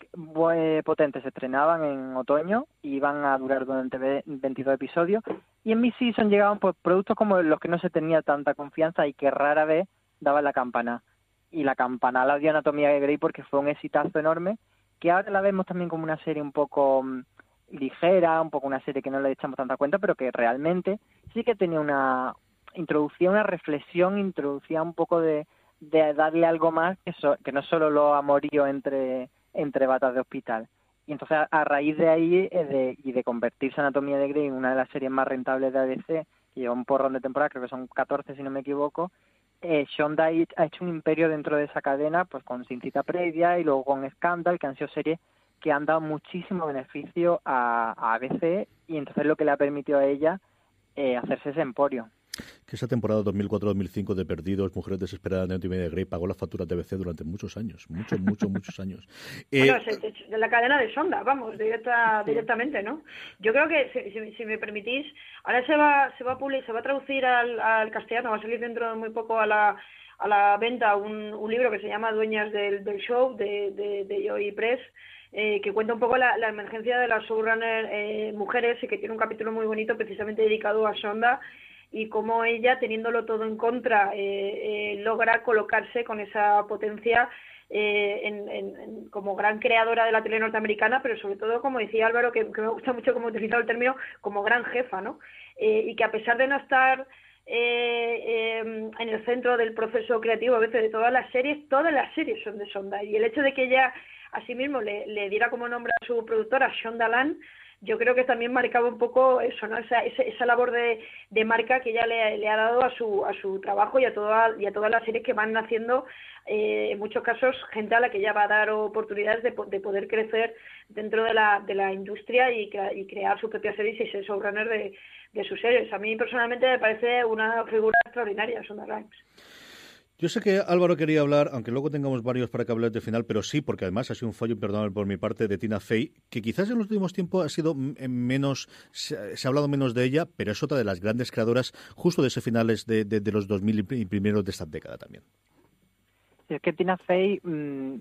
potentes se estrenaban en otoño y iban a durar durante 22 episodios. Y en mi season llegaban pues, productos como los que no se tenía tanta confianza y que rara vez daban la campana. Y la campana la dio Anatomía de Grey porque fue un exitazo enorme, que ahora la vemos también como una serie un poco mm, ligera, un poco una serie que no le echamos tanta cuenta, pero que realmente sí que tenía una introducía una reflexión, introducía un poco de, darle algo más que, que no solo lo amorío entre entre batas de hospital. Y entonces, a, raíz de ahí de, y de convertirse Anatomía de Grey en una de las series más rentables de ADC, que lleva un porrón de temporada, creo que son 14 si no me equivoco, eh, Shonda ha hecho un imperio dentro de esa cadena, pues con Sin Cita Previa y luego con Scandal, que han sido series que han dado muchísimo beneficio a, a ABC y entonces lo que le ha permitido a ella eh, hacerse ese emporio que esa temporada 2004-2005 de Perdidos, Mujeres Desesperadas, de Media Grey pagó las facturas de BC durante muchos años, muchos, muchos, muchos años. Eh, de la cadena de sonda, vamos, directa, directamente, ¿no? Yo creo que, si, me permitís, ahora se va, se va a publicar, se va a traducir al, castellano, va a salir dentro de muy poco a la, a la venta un, un libro que se llama Dueñas del, del Show, de, de, de Joy Press, eh, que cuenta un poco la, la emergencia de las showrunner eh, mujeres y que tiene un capítulo muy bonito precisamente dedicado a Sonda y cómo ella, teniéndolo todo en contra, eh, eh, logra colocarse con esa potencia eh, en, como gran creadora de la tele norteamericana, pero sobre todo, como decía Álvaro, que, me gusta mucho cómo utilizado el término, como gran jefa, ¿no? y que a pesar de no estar en el centro del proceso creativo a veces de todas las series, todas las series son de Sonda. Y el hecho de que ella asimismo le, le diera como nombre a su productora, Shonda Land, yo creo que también marcaba un poco eso, ¿no? Esa, esa, labor de, de, marca que ella le, le, ha dado a su, a su trabajo y a, toda, y a todas las series que van haciendo, eh, en muchos casos, gente a la que ella va a dar oportunidades de, de poder crecer dentro de la, de la industria y, crear su propia series y ser showrunner de, de sus series. A mí personalmente me parece una figura extraordinaria, Sonda Rhimes. Yo sé que Álvaro quería hablar, aunque luego tengamos varios para que hables de final, pero sí, porque además ha sido un fallo imperdonable por mi parte de Tina Fey, que quizás en los últimos tiempos ha sido menos, se, ha hablado menos de ella, pero es otra de las grandes creadoras justo de ese finales de, de, los 2000 y primeros de esta década también. Es que Tina Fey mmm,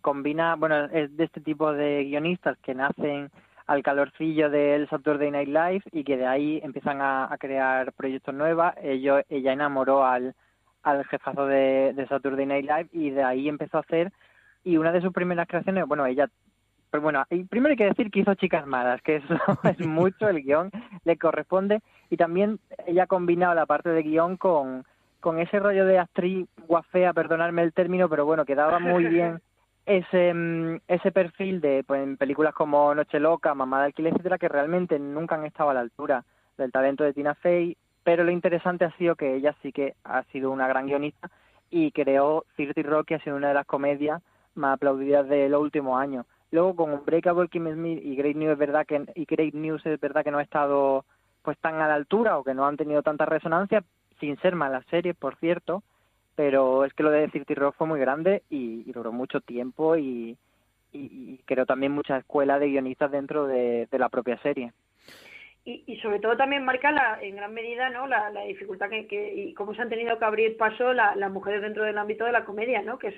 combina, bueno, es de este tipo de guionistas que nacen al calorcillo del Saturday Night Live y que de ahí empiezan a, crear proyectos nuevos. Ello, ella enamoró al al jefazo de, de Saturday Night Live y de ahí empezó a hacer y una de sus primeras creaciones, bueno, ella pero bueno, primero hay que decir que hizo Chicas Malas, que eso es mucho, el guion le corresponde, y también ella ha combinado la parte de guion con, con ese rollo de actriz guafea, perdonarme el término, pero bueno, quedaba muy bien ese, mm, ese perfil de pues, en películas como Noche Loca, Mamá de Alquiler, etcétera, que realmente nunca han estado a la altura del talento de Tina Fey pero lo interesante ha sido que ella sí que ha sido una gran guionista y creó Cirti Rock, que ha sido una de las comedias más aplaudidas de los últimos años. Luego con Unbreakable Kim Smith y Great News es verdad que y Great News es verdad que no ha estado pues tan a la altura o que no han tenido tanta resonancia, sin ser malas series, por cierto, pero es que lo de City Rock fue muy grande y, duró mucho tiempo y, y, creo también mucha escuela de guionistas dentro de, la propia serie. Y, y, sobre todo también marca la, en gran medida no la, la dificultad que, que, y cómo se han tenido que abrir paso las mujeres dentro del ámbito de la comedia no que es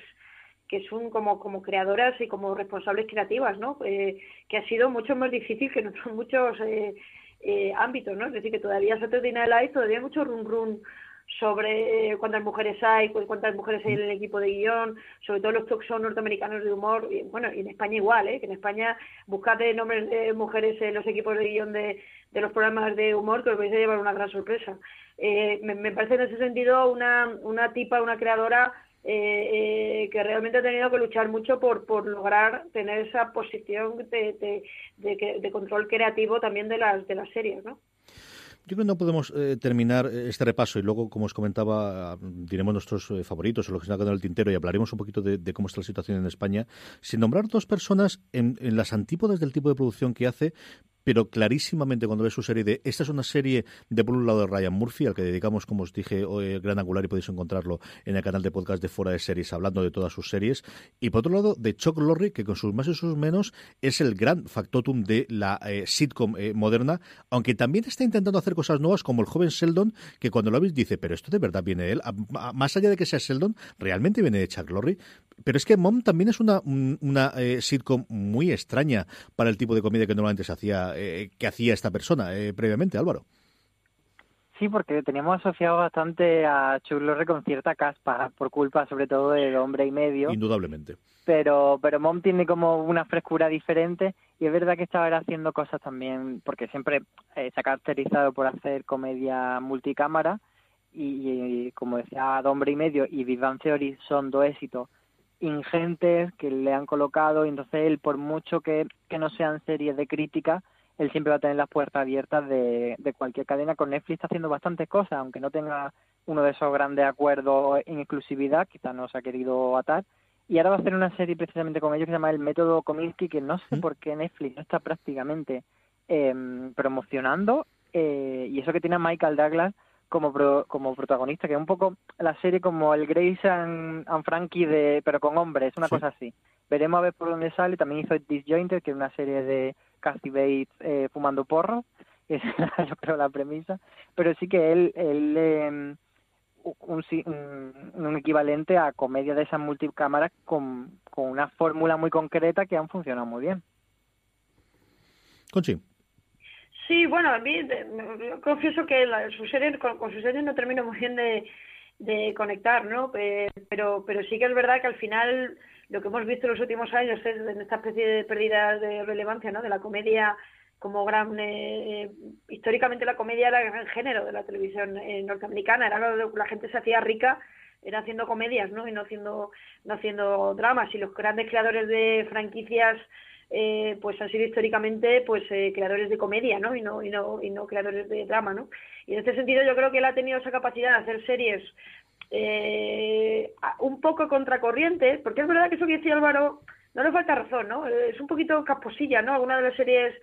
que son como como creadoras y como responsables creativas no eh, que ha sido mucho más difícil que en otros muchos eh, eh, ámbitos no es decir que todavía Saturday Night Live todavía hay mucho run run sobre eh, cuántas mujeres hay, cuántas mujeres hay en el equipo de guion, sobre todo los talk shows norteamericanos de humor, y bueno, y en España igual, ¿eh? que en España buscad nombres de mujeres en los equipos de guion de, de los programas de humor que os vais a llevar una gran sorpresa. Eh, me, me, parece en ese sentido una, una tipa, una creadora eh, eh, que realmente ha tenido que luchar mucho por, por lograr tener esa posición de, de, de, de control creativo también de las, de las series, ¿no? Yo creo que no podemos eh, terminar eh, este repaso y luego, como os comentaba, diremos nuestros eh, favoritos o lo que se ha quedado en el tintero y hablaremos un poquito de, cómo está la situación en España, sin nombrar dos personas en, las antípodas del tipo de producción que hace, pero clarísimamente cuando ves su serie de esta es una serie de por un lado de Ryan Murphy al que dedicamos como os dije hoy, Gran Angular y podéis encontrarlo en el canal de podcast de Fuera de Series hablando de todas sus series. Y por otro lado de Chuck Lorre que con sus más y sus menos es el gran factotum de la eh, sitcom eh, moderna aunque también está intentando hacer cosas nuevas como el joven Sheldon que cuando lo veis dice pero esto de verdad viene de él más allá de que sea Sheldon realmente viene de Chuck Lorre pero es que Mom también es una, una eh, sitcom muy extraña para el tipo de comedia que normalmente se hacía, eh, que hacía esta persona eh, previamente, Álvaro. Sí, porque teníamos asociado bastante a Chuck Lorre con cierta caspa, por culpa sobre todo del hombre y medio. Indudablemente. Pero, pero Mom tiene como una frescura diferente y es verdad que estaba haciendo cosas también, porque siempre eh, se ha caracterizado por hacer comedia multicámara y, y como decía, Hombre y Medio y Big Bang Theory son dos éxitos ingentes que le han colocado y entonces él por mucho que, que no sean series de crítica él siempre va a tener las puertas abiertas de, de cualquier cadena. Con Netflix está haciendo bastantes cosas aunque no tenga uno de esos grandes acuerdos en exclusividad quizás no se ha querido atar. Y ahora va a hacer una serie precisamente con ellos que se llama el método Kominsky que no sé por qué Netflix no está prácticamente eh, promocionando eh, y eso que tiene a Michael Douglas como, pro, como protagonista, que es un poco la serie como el Grace and, and Frankie, de, pero con hombres, una sí. cosa así. Veremos a ver por dónde sale. También hizo Disjointed, que es una serie de Kathy Bates eh, fumando porro. Esa es, yo creo, la premisa. Pero sí que él, él eh, un, un, un, equivalente a comedia de esas multicámaras con, con una fórmula muy concreta que han funcionado muy bien. Conchi. Sí, bueno, a mí yo confieso que la, su serie, con, con, su serie no termino muy bien de, conectar, ¿no? Pero, pero sí que es verdad que al final lo que hemos visto en los últimos años es en esta especie de pérdida de relevancia, ¿no? De la comedia como gran eh, históricamente la comedia era el gran género de la televisión eh, norteamericana, era lo la gente se hacía rica era haciendo comedias, ¿no? Y no haciendo no haciendo dramas y los grandes creadores de franquicias eh, pues han sido históricamente pues eh, creadores de comedia no y no y no y no creadores de drama no y en este sentido yo creo que él ha tenido esa capacidad de hacer series eh, un poco contracorriente porque es verdad que eso que decía Álvaro no le falta razón no es un poquito casposilla no alguna de las series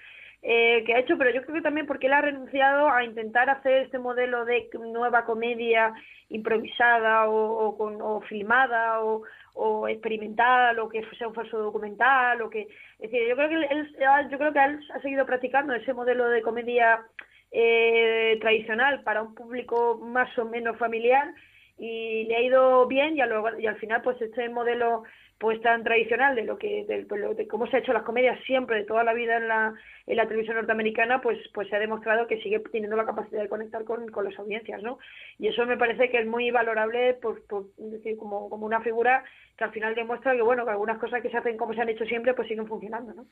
eh, que ha hecho, pero yo creo que también porque él ha renunciado a intentar hacer este modelo de nueva comedia improvisada o, o, con, o filmada o, o experimental o que sea un falso documental o que es decir yo creo que él yo creo que él ha seguido practicando ese modelo de comedia eh, tradicional para un público más o menos familiar y le ha ido bien y, a lo, y al final pues este modelo pues tan tradicional de lo que de, de, cómo se ha hecho las comedias siempre de toda la vida en la en la televisión norteamericana pues pues se ha demostrado que sigue teniendo la capacidad de conectar con, con las audiencias no y eso me parece que es muy valorable por, por decir como como una figura que al final demuestra que bueno que algunas cosas que se hacen como se han hecho siempre pues siguen funcionando no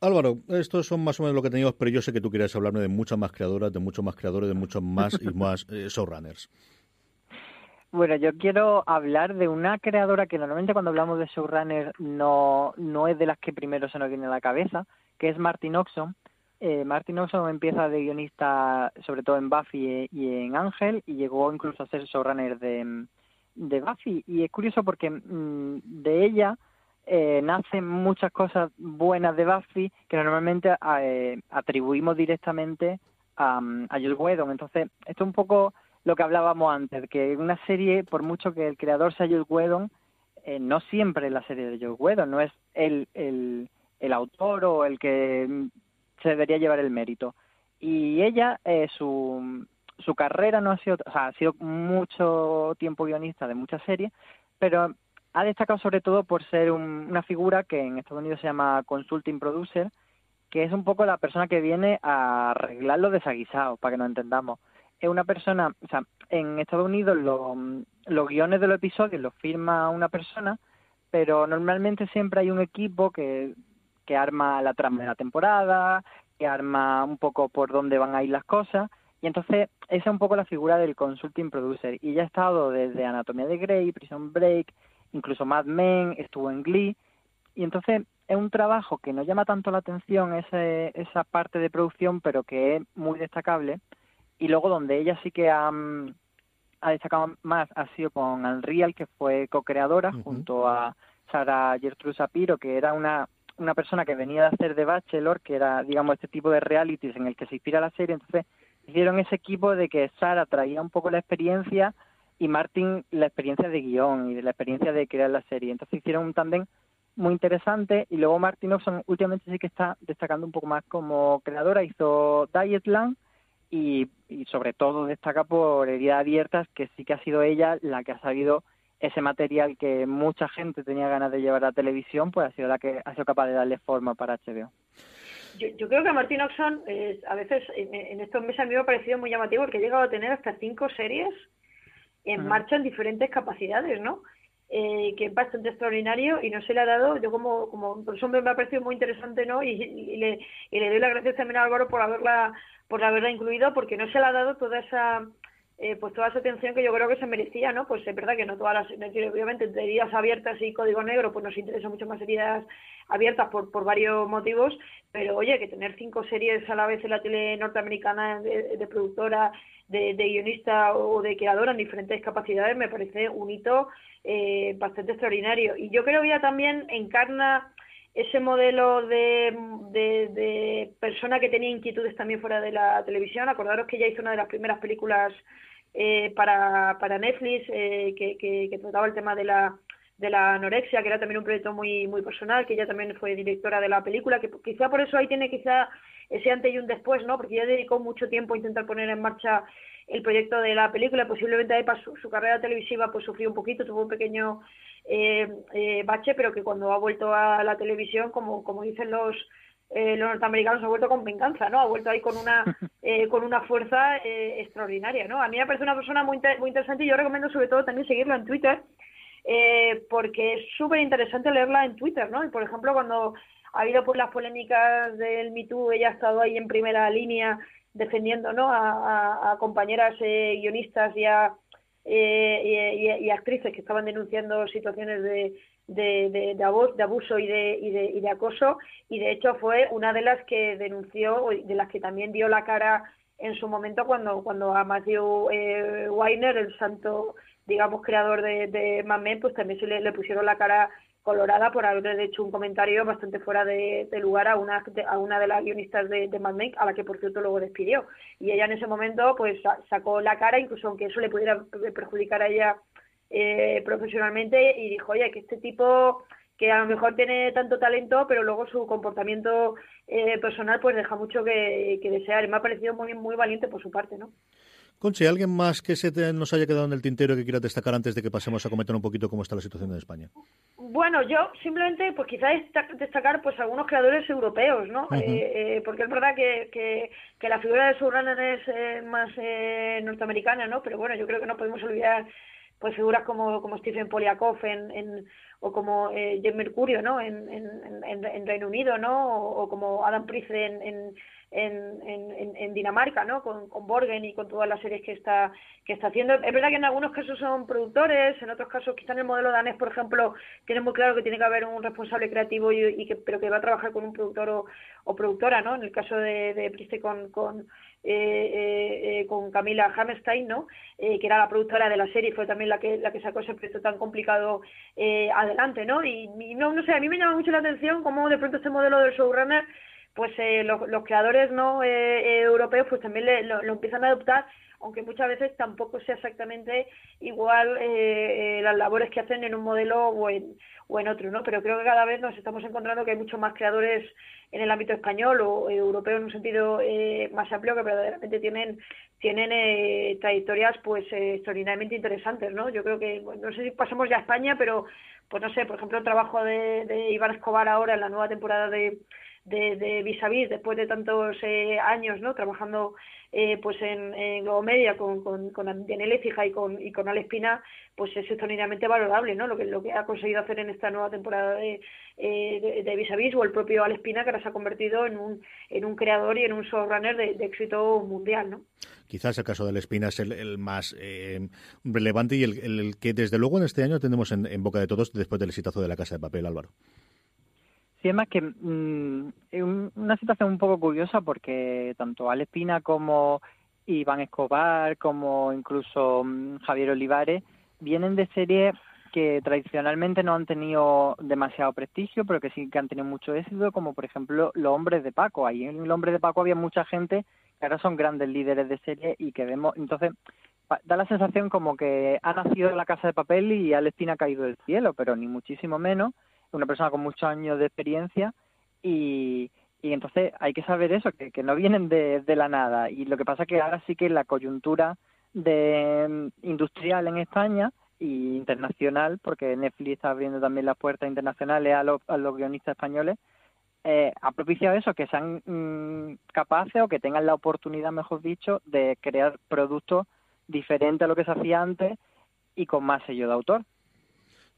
Álvaro, estos son más o menos lo que teníamos, pero yo sé que tú quieres hablarme de muchas más creadoras, de muchos más creadores, de muchos más y más eh, showrunners. Bueno, yo quiero hablar de una creadora que normalmente cuando hablamos de showrunner no, no es de las que primero se nos viene a la cabeza, que es Martin Oxon. Eh, Martin Oxon empieza de guionista sobre todo en Buffy y en Ángel y llegó incluso a ser showrunner de, de Buffy. Y es curioso porque mmm, de ella eh, nacen muchas cosas buenas de Buffy que normalmente eh, atribuimos directamente a, a Joel Whedon. Entonces, esto es un poco lo que hablábamos antes, que una serie, por mucho que el creador sea Joel Whedon, eh, no siempre es la serie de Joel Whedon, no es el, el, el autor o el que se debería llevar el mérito. Y ella, eh, su, su carrera no ha sido, o sea, ha sido mucho tiempo guionista de muchas series, pero ha destacado sobre todo por ser una figura que en Estados Unidos se llama consulting producer, que es un poco la persona que viene a arreglar los desaguisados, para que nos entendamos. Es una persona, o sea, en Estados Unidos los guiones de los episodios los firma una persona, pero normalmente siempre hay un equipo que, que arma la trama de la temporada, que arma un poco por dónde van a ir las cosas, y entonces esa es un poco la figura del consulting producer. Y ya ha estado desde Anatomía de Grey, Prison Break, incluso Mad Men, estuvo en Glee. Y entonces es un trabajo que no llama tanto la atención ese, esa parte de producción, pero que es muy destacable. Y luego donde ella sí que ha, mm, ha destacado más ha sido con Unreal, que fue co-creadora, junto a Sara Gertrude Sapiro, que era una, una persona que venía de hacer de Bachelor, que era, digamos, este tipo de realities en el que se inspira la serie. Entonces hicieron ese equipo de que Sara traía un poco la experiencia y Martin la experiencia de guion y de la experiencia de crear la serie. Entonces hicieron un tándem muy interesante y luego Martin Oxon últimamente sí que está destacando un poco más como creadora, hizo Dietland y, y sobre todo destaca por Heridas Abiertas, que sí que ha sido ella la que ha sabido ese material que mucha gente tenía ganas de llevar a televisión, pues ha sido la que ha sido capaz de darle forma para HBO. Yo, creo que Martin Oxon eh, a veces en, estos meses a mí me ha parecido muy llamativo porque ha llegado a tener hasta cinco series en marcha en diferentes capacidades, ¿no? Eh, que es bastante extraordinario y no se le ha dado, yo como, como por me ha parecido muy interesante, ¿no? Y, le, y le doy las gracias también a Álvaro por haberla, por haberla incluido porque no se le ha dado toda esa eh, pues toda esa atención que yo creo que se merecía, ¿no? Pues es verdad que no todas las, obviamente, entre heridas abiertas y código negro, pues nos interesa mucho más heridas abiertas por, por varios motivos, pero oye, que tener cinco series a la vez en la tele norteamericana de, productora, de, guionista o de creadora en diferentes capacidades me parece un hito eh, bastante extraordinario. Y yo creo que ella también encarna ese modelo de, de, de, persona que tenía inquietudes también fuera de la televisión. Acordaros que ella hizo una de las primeras películas eh, para, para Netflix eh, que, que, trataba el tema de la, de la anorexia, que era también un proyecto muy, muy personal, que ella también fue directora de la película, que quizá por eso ahí tiene quizá ese antes y un después, ¿no? Porque ella dedicó mucho tiempo a intentar poner en marcha el proyecto de la película, posiblemente ahí para su, carrera televisiva pues sufrió un poquito, tuvo un pequeño eh, eh, bache, pero que cuando ha vuelto a la televisión, como, como dicen los eh, los norteamericanos ha vuelto con venganza, ¿no? Ha vuelto ahí con una eh, con una fuerza eh, extraordinaria, ¿no? A mí me parece una persona muy, muy interesante y yo recomiendo sobre todo también seguirla en Twitter eh, porque es súper interesante leerla en Twitter, ¿no? Y por ejemplo cuando ha habido pues las polémicas del Me Too, ella ha estado ahí en primera línea defendiendo, ¿no? A, a, compañeras guionistas y a y, y actrices que estaban denunciando situaciones de de, de, de, abuso y de, y, de, y de acoso y de hecho fue una de las que denunció, de las que también dio la cara en su momento cuando, cuando a Matthew eh, Weiner, el santo, digamos, creador de, de Mad Men, pues también se le, pusieron la cara colorada por haber hecho un comentario bastante fuera de, lugar a una, a una de las guionistas de, de Mad Men, a la que por cierto luego despidió. Y ella en ese momento pues sacó la cara, incluso aunque eso le pudiera perjudicar a ella eh, profesionalmente y dijo, oye, que este tipo que a lo mejor tiene tanto talento, pero luego su comportamiento eh, personal pues deja mucho que, desear. Y me ha parecido muy, muy valiente por su parte, ¿no? Conche, ¿alguien más que se nos haya quedado en el tintero que quiera destacar antes de que pasemos a comentar un poquito cómo está la situación en España? Bueno, yo simplemente, pues quizás destacar pues algunos creadores europeos, ¿no? eh, porque es verdad que, que, que la figura de Surrunner es eh, más norteamericana, ¿no? Pero bueno, yo creo que no podemos olvidar pues figuras como, como Stephen Poliakov en, en, o como eh, Mercurio ¿no? En, en, en, Reino Unido ¿no? o, como Adam Priest en, en, Dinamarca ¿no? Con, con, Borgen y con todas las series que está que está haciendo es verdad que en algunos casos son productores en otros casos quizá en el modelo danés por ejemplo tiene muy claro que tiene que haber un responsable creativo y, y que pero que va a trabajar con un productor o, o productora ¿no? en el caso de, de Priest con, con eh, con Camila Hammerstein, ¿no? que era la productora de la serie, fue también la que la que sacó ese proyecto tan complicado adelante, ¿no? Y, no, no sé, a mí me llama mucho la atención cómo de pronto este modelo del showrunner pues los, los, creadores no europeos pues también lo, lo, empiezan a adoptar aunque muchas veces tampoco sea exactamente igual eh, eh, las labores que hacen en un modelo o en, o en otro, ¿no? Pero creo que cada vez nos estamos encontrando que hay muchos más creadores en el ámbito español o europeo en un sentido eh, más amplio que verdaderamente tienen tienen trayectorias pues extraordinariamente interesantes, ¿no? Yo creo que, no sé si pasamos ya a España, pero pues no sé, por ejemplo, el trabajo de, de Iván Escobar ahora en la nueva temporada de de, de vis a vis después de tantos años no trabajando eh, pues en, en Media con, con, con y con, y con Alespina, pues es extraordinariamente valorable, ¿no? Lo que, lo que ha conseguido hacer en esta nueva temporada de, eh, de, Vis a Vis o el propio Alespina que ahora se ha convertido en un, en un creador y en un showrunner de, de éxito mundial, ¿no? Quizás el caso de Alespina es el, más eh, relevante y el, el, que desde luego en este año tenemos en, en boca de todos después del exitazo de la Casa de Papel, Álvaro. Sí, es más que mm, es una situación un poco curiosa porque tanto Alex Pina como Iván Escobar, como incluso mm, Javier Olivares, vienen de series que tradicionalmente no han tenido demasiado prestigio, pero que sí que han tenido mucho éxito, como por ejemplo Los Hombres de Paco. Ahí en Los Hombres de Paco había mucha gente que ahora son grandes líderes de serie y que vemos, entonces da la sensación como que ha nacido la casa de papel y Alex Pina ha caído del cielo, pero ni muchísimo menos una persona con muchos años de experiencia y, y entonces hay que saber eso, que, que no vienen de, de, la nada. Y lo que pasa es que ahora sí que la coyuntura de mm, industrial en España y internacional, porque Netflix está abriendo también las puertas internacionales a, los, a los guionistas españoles, eh, ha propiciado eso, que sean mm, capaces o que tengan la oportunidad, mejor dicho, de crear productos diferentes a lo que se hacía antes y con más sello de autor.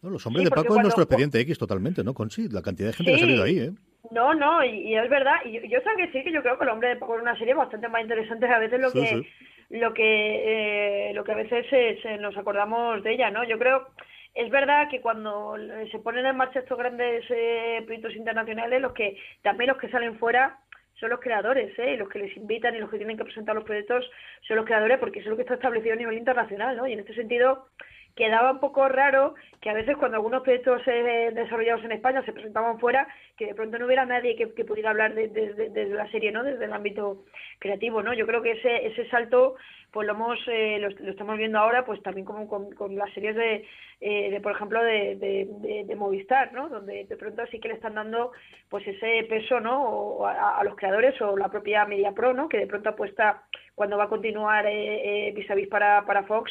No, los hombres de Paco es nuestro expediente X totalmente, ¿no? Con sí, la cantidad de gente que ha salido ahí, ¿eh? No, no, y, es verdad. Y yo, yo que sí, que yo creo que el hombre de Paco es una serie bastante más interesante a veces lo que lo que eh, lo que a veces se, nos acordamos de ella, ¿no? Yo creo es verdad que cuando se ponen en marcha estos grandes eh, proyectos internacionales, los que también los que salen fuera son los creadores, ¿eh? Y los que les invitan y los que tienen que presentar los proyectos son los creadores, porque eso es lo que está establecido a nivel internacional, ¿no? Y en este sentido quedaba un poco raro que a veces cuando algunos proyectos eh, desarrollados en España se presentaban fuera, que de pronto no hubiera nadie que, pudiera hablar desde de, la serie, ¿no? Desde el ámbito creativo, ¿no? Yo creo que ese, ese salto, pues lo hemos, eh, lo, estamos viendo ahora, pues también como con, las series de, eh, de por ejemplo, de, de, Movistar, ¿no? Donde de pronto sí que le están dando, pues ese peso, ¿no? O a, los creadores o la propia Media Pro, ¿no? Que de pronto apuesta cuando va a continuar eh, vis a vis para, para Fox,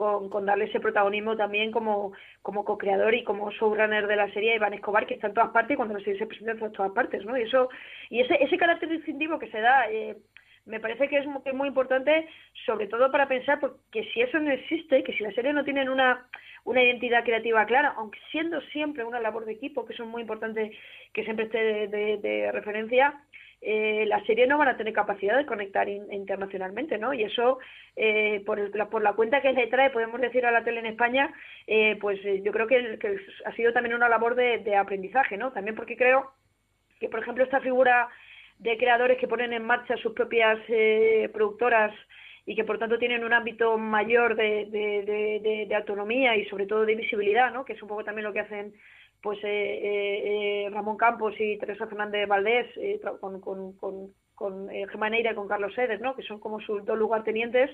con, darle ese protagonismo también como, como co-creador y como showrunner de la serie Iván Escobar, que está en todas partes y cuando la serie se presenta en todas partes, ¿no? Y eso, y ese, ese carácter distintivo que se da, eh, me parece que es, muy, importante, sobre todo para pensar porque si eso no existe, que si la serie no tienen una, una identidad creativa clara, aunque siendo siempre una labor de equipo, que eso es muy importante que siempre esté de referencia, eh, las series no van a tener capacidad de conectar internacionalmente, ¿no? Y eso, eh, por, la, por la cuenta que le trae, podemos decir a la tele en España, eh, pues eh, yo creo que, ha sido también una labor de, aprendizaje, ¿no? También porque creo que, por ejemplo, esta figura de creadores que ponen en marcha sus propias productoras y que por tanto tienen un ámbito mayor de, de, de, autonomía y sobre todo de visibilidad, ¿no? que es un poco también lo que hacen pues eh, eh, eh, Ramón Campos y Teresa Fernández Valdés con, con, con, con Gemma Neira y con Carlos Sedes, ¿no? que son como sus dos lugartenientes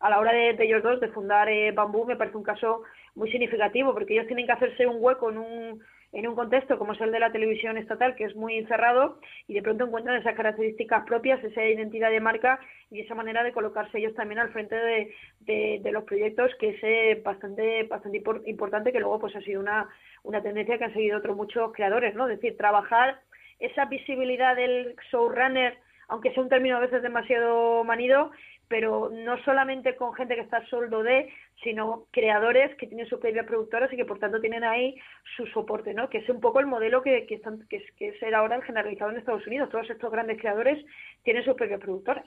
a la hora de, ellos dos de fundar Bambú me parece un caso muy significativo porque ellos tienen que hacerse un hueco en un en un contexto como es el de la televisión estatal, que es muy encerrado, y de pronto encuentran esas características propias, esa identidad de marca y esa manera de colocarse ellos también al frente de, de, los proyectos, que es eh, bastante, bastante importante, que luego pues ha sido una, una tendencia que han seguido otros muchos creadores, ¿no? Es decir, trabajar esa visibilidad del showrunner, aunque sea un término a veces demasiado manido, pero no solamente con gente que está soldo de, sino creadores que tienen sus propias productoras y que por tanto tienen ahí su soporte, ¿no? Que es un poco el modelo que, que, están, que, que es ahora el generalizado en Estados Unidos. Todos estos grandes creadores tienen sus propias productoras.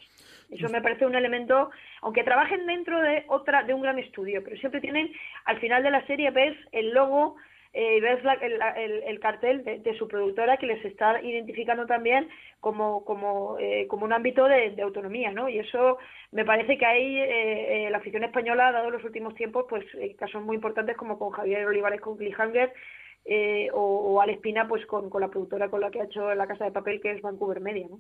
Eso me parece un elemento, aunque trabajen dentro de otra, de un gran estudio, pero siempre tienen, al final de la serie ves el logo eh, ves el, cartel de, su productora que les está identificando también como, como, eh, como un ámbito de, autonomía, ¿no? Y eso me parece que ahí eh, la afición española ha dado en los últimos tiempos pues casos muy importantes como con Javier Olivares con Cliffhanger o, o Al Espina pues con, con la productora con la que ha hecho La Casa de Papel que es Vancouver Media, ¿no?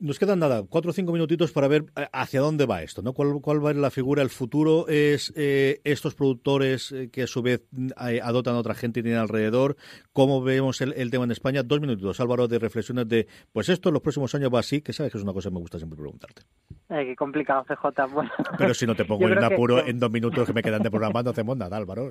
Nos quedan nada, cuatro o cinco minutitos para ver eh, hacia dónde va esto, ¿no? ¿Cuál, cuál va a ser la figura? El futuro es eh, estos productores eh, que a su vez adoptan a otra gente y tienen alrededor. ¿Cómo vemos el, tema en España? Dos minutitos, Álvaro, de reflexiones de, pues esto en los próximos años va así, que sabes que es una cosa que me gusta siempre preguntarte. qué complicado, CJ. Pero si no te pongo en apuro en dos minutos que me quedan de programa, no hacemos nada, Álvaro.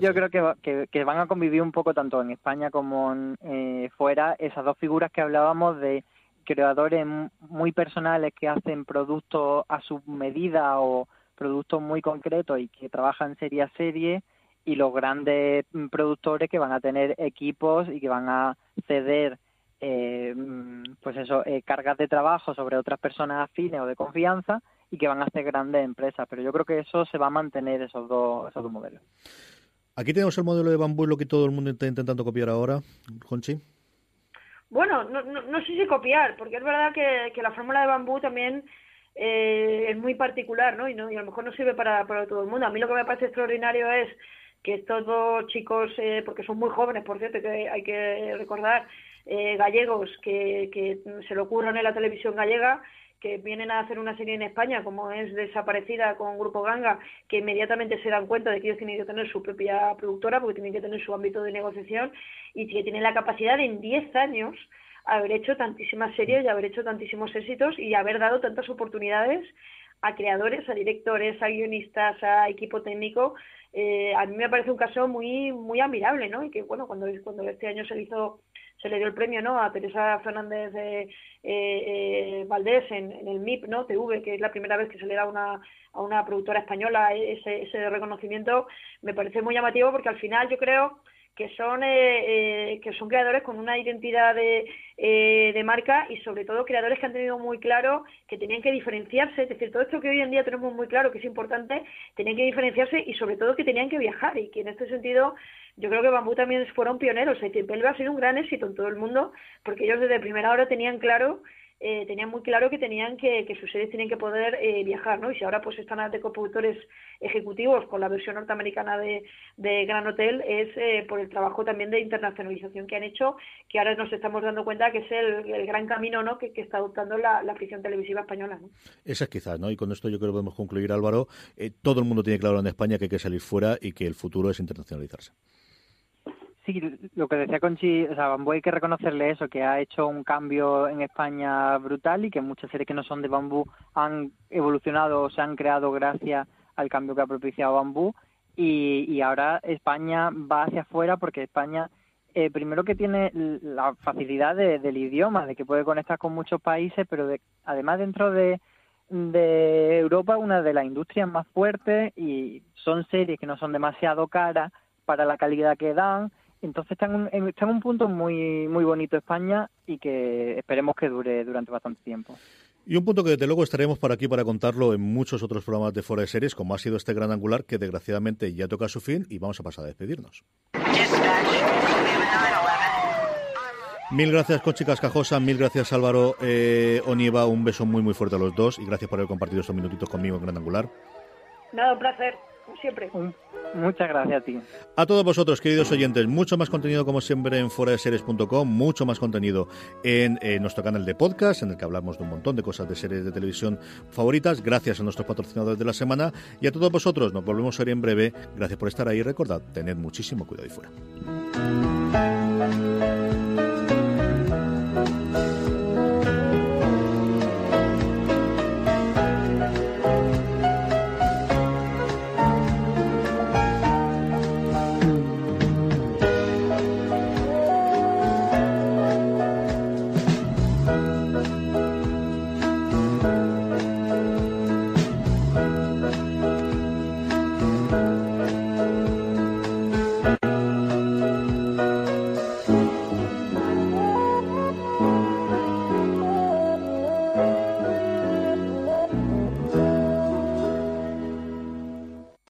Yo creo que, que, van a convivir un poco tanto en España como en, fuera esas dos figuras que hablábamos de creadores muy personales que hacen productos a su medida o productos muy concretos y que trabajan serie a serie y los grandes productores que van a tener equipos y que van a ceder eh, pues eso eh, cargas de trabajo sobre otras personas afines o de confianza y que van a hacer grandes empresas. Pero yo creo que eso se va a mantener esos dos esos dos modelos. Aquí tenemos el modelo de bambú lo que todo el mundo está intentando copiar ahora Conchi bueno, no, no, no, sé si copiar, porque es verdad que, que la fórmula de bambú también eh, es muy particular, ¿no? Y, ¿no? y a lo mejor no sirve para, para todo el mundo. A mí lo que me parece extraordinario es que estos dos chicos, eh, porque son muy jóvenes, por cierto, que hay que recordar, eh, gallegos, que, que se lo ocurran en la televisión gallega, que vienen a hacer una serie en España, como es Desaparecida con Grupo Ganga, que inmediatamente se dan cuenta de que ellos tienen que tener su propia productora, porque tienen que tener su ámbito de negociación, y que tienen la capacidad de en 10 años haber hecho tantísimas series y haber hecho tantísimos éxitos y haber dado tantas oportunidades a creadores, a directores, a guionistas, a equipo técnico. Eh, a mí me parece un caso muy muy admirable, ¿no? Y que, bueno, cuando, cuando este año se hizo se le dio el premio no a Teresa Fernández de, eh, eh, Valdés en, el MIP no TV que es la primera vez que se le da una, a una productora española ese, ese reconocimiento. Me parece muy llamativo porque al final yo creo que son eh, que son creadores con una identidad de, de marca y sobre todo creadores que han tenido muy claro que tenían que diferenciarse, es decir, todo esto que hoy en día tenemos muy claro que es importante, tenían que diferenciarse y sobre todo que tenían que viajar y que en este sentido yo creo que Bambú también fueron pioneros. El Pelva ha sido un gran éxito en todo el mundo porque ellos desde primera hora tenían claro eh, tenían muy claro que tenían que, que sus series tenían que poder eh, viajar, ¿no? Y si ahora pues están de coproductores ejecutivos con la versión norteamericana de, Gran Hotel es eh, por el trabajo también de internacionalización que han hecho, que ahora nos estamos dando cuenta que es el, gran camino, ¿no? Que, está adoptando la, ficción televisiva española. Esa es quizás, ¿no? Y con esto yo creo que podemos concluir, Álvaro. todo el mundo tiene claro en España que hay que salir fuera y que el futuro es internacionalizarse. Sí, lo que decía Conchi, o sea, Bambú hay que reconocerle eso, que ha hecho un cambio en España brutal y que muchas series que no son de Bambú han evolucionado o se han creado gracias al cambio que ha propiciado Bambú. Y, ahora España va hacia afuera porque España eh, primero que tiene la facilidad del idioma, de que puede conectar con muchos países, pero de, además dentro de, de Europa una de las industrias más fuertes y son series que no son demasiado caras para la calidad que dan entonces está en, un, punto muy, muy bonito España y que esperemos que dure durante bastante tiempo. Y un punto que desde luego estaremos por aquí para contarlo en muchos otros programas de Fuera de Series, como ha sido este gran angular, que desgraciadamente ya toca su fin y vamos a pasar a despedirnos. Mil gracias, Conchi Cascajosa. Mil gracias, Álvaro eh, Onieva. Un beso muy, muy fuerte a los dos y gracias por haber compartido estos minutitos conmigo en Gran Angular. Nada, un placer siempre. Muchas gracias a ti. A todos vosotros, queridos oyentes, mucho más contenido como siempre en foradeseries.com, mucho más contenido en, nuestro canal de podcast, en el que hablamos de un montón de cosas de series de televisión favoritas, gracias a nuestros patrocinadores de la semana y a todos vosotros, nos volvemos a ver en breve. Gracias por estar ahí, recordad, tened muchísimo cuidado y fuera.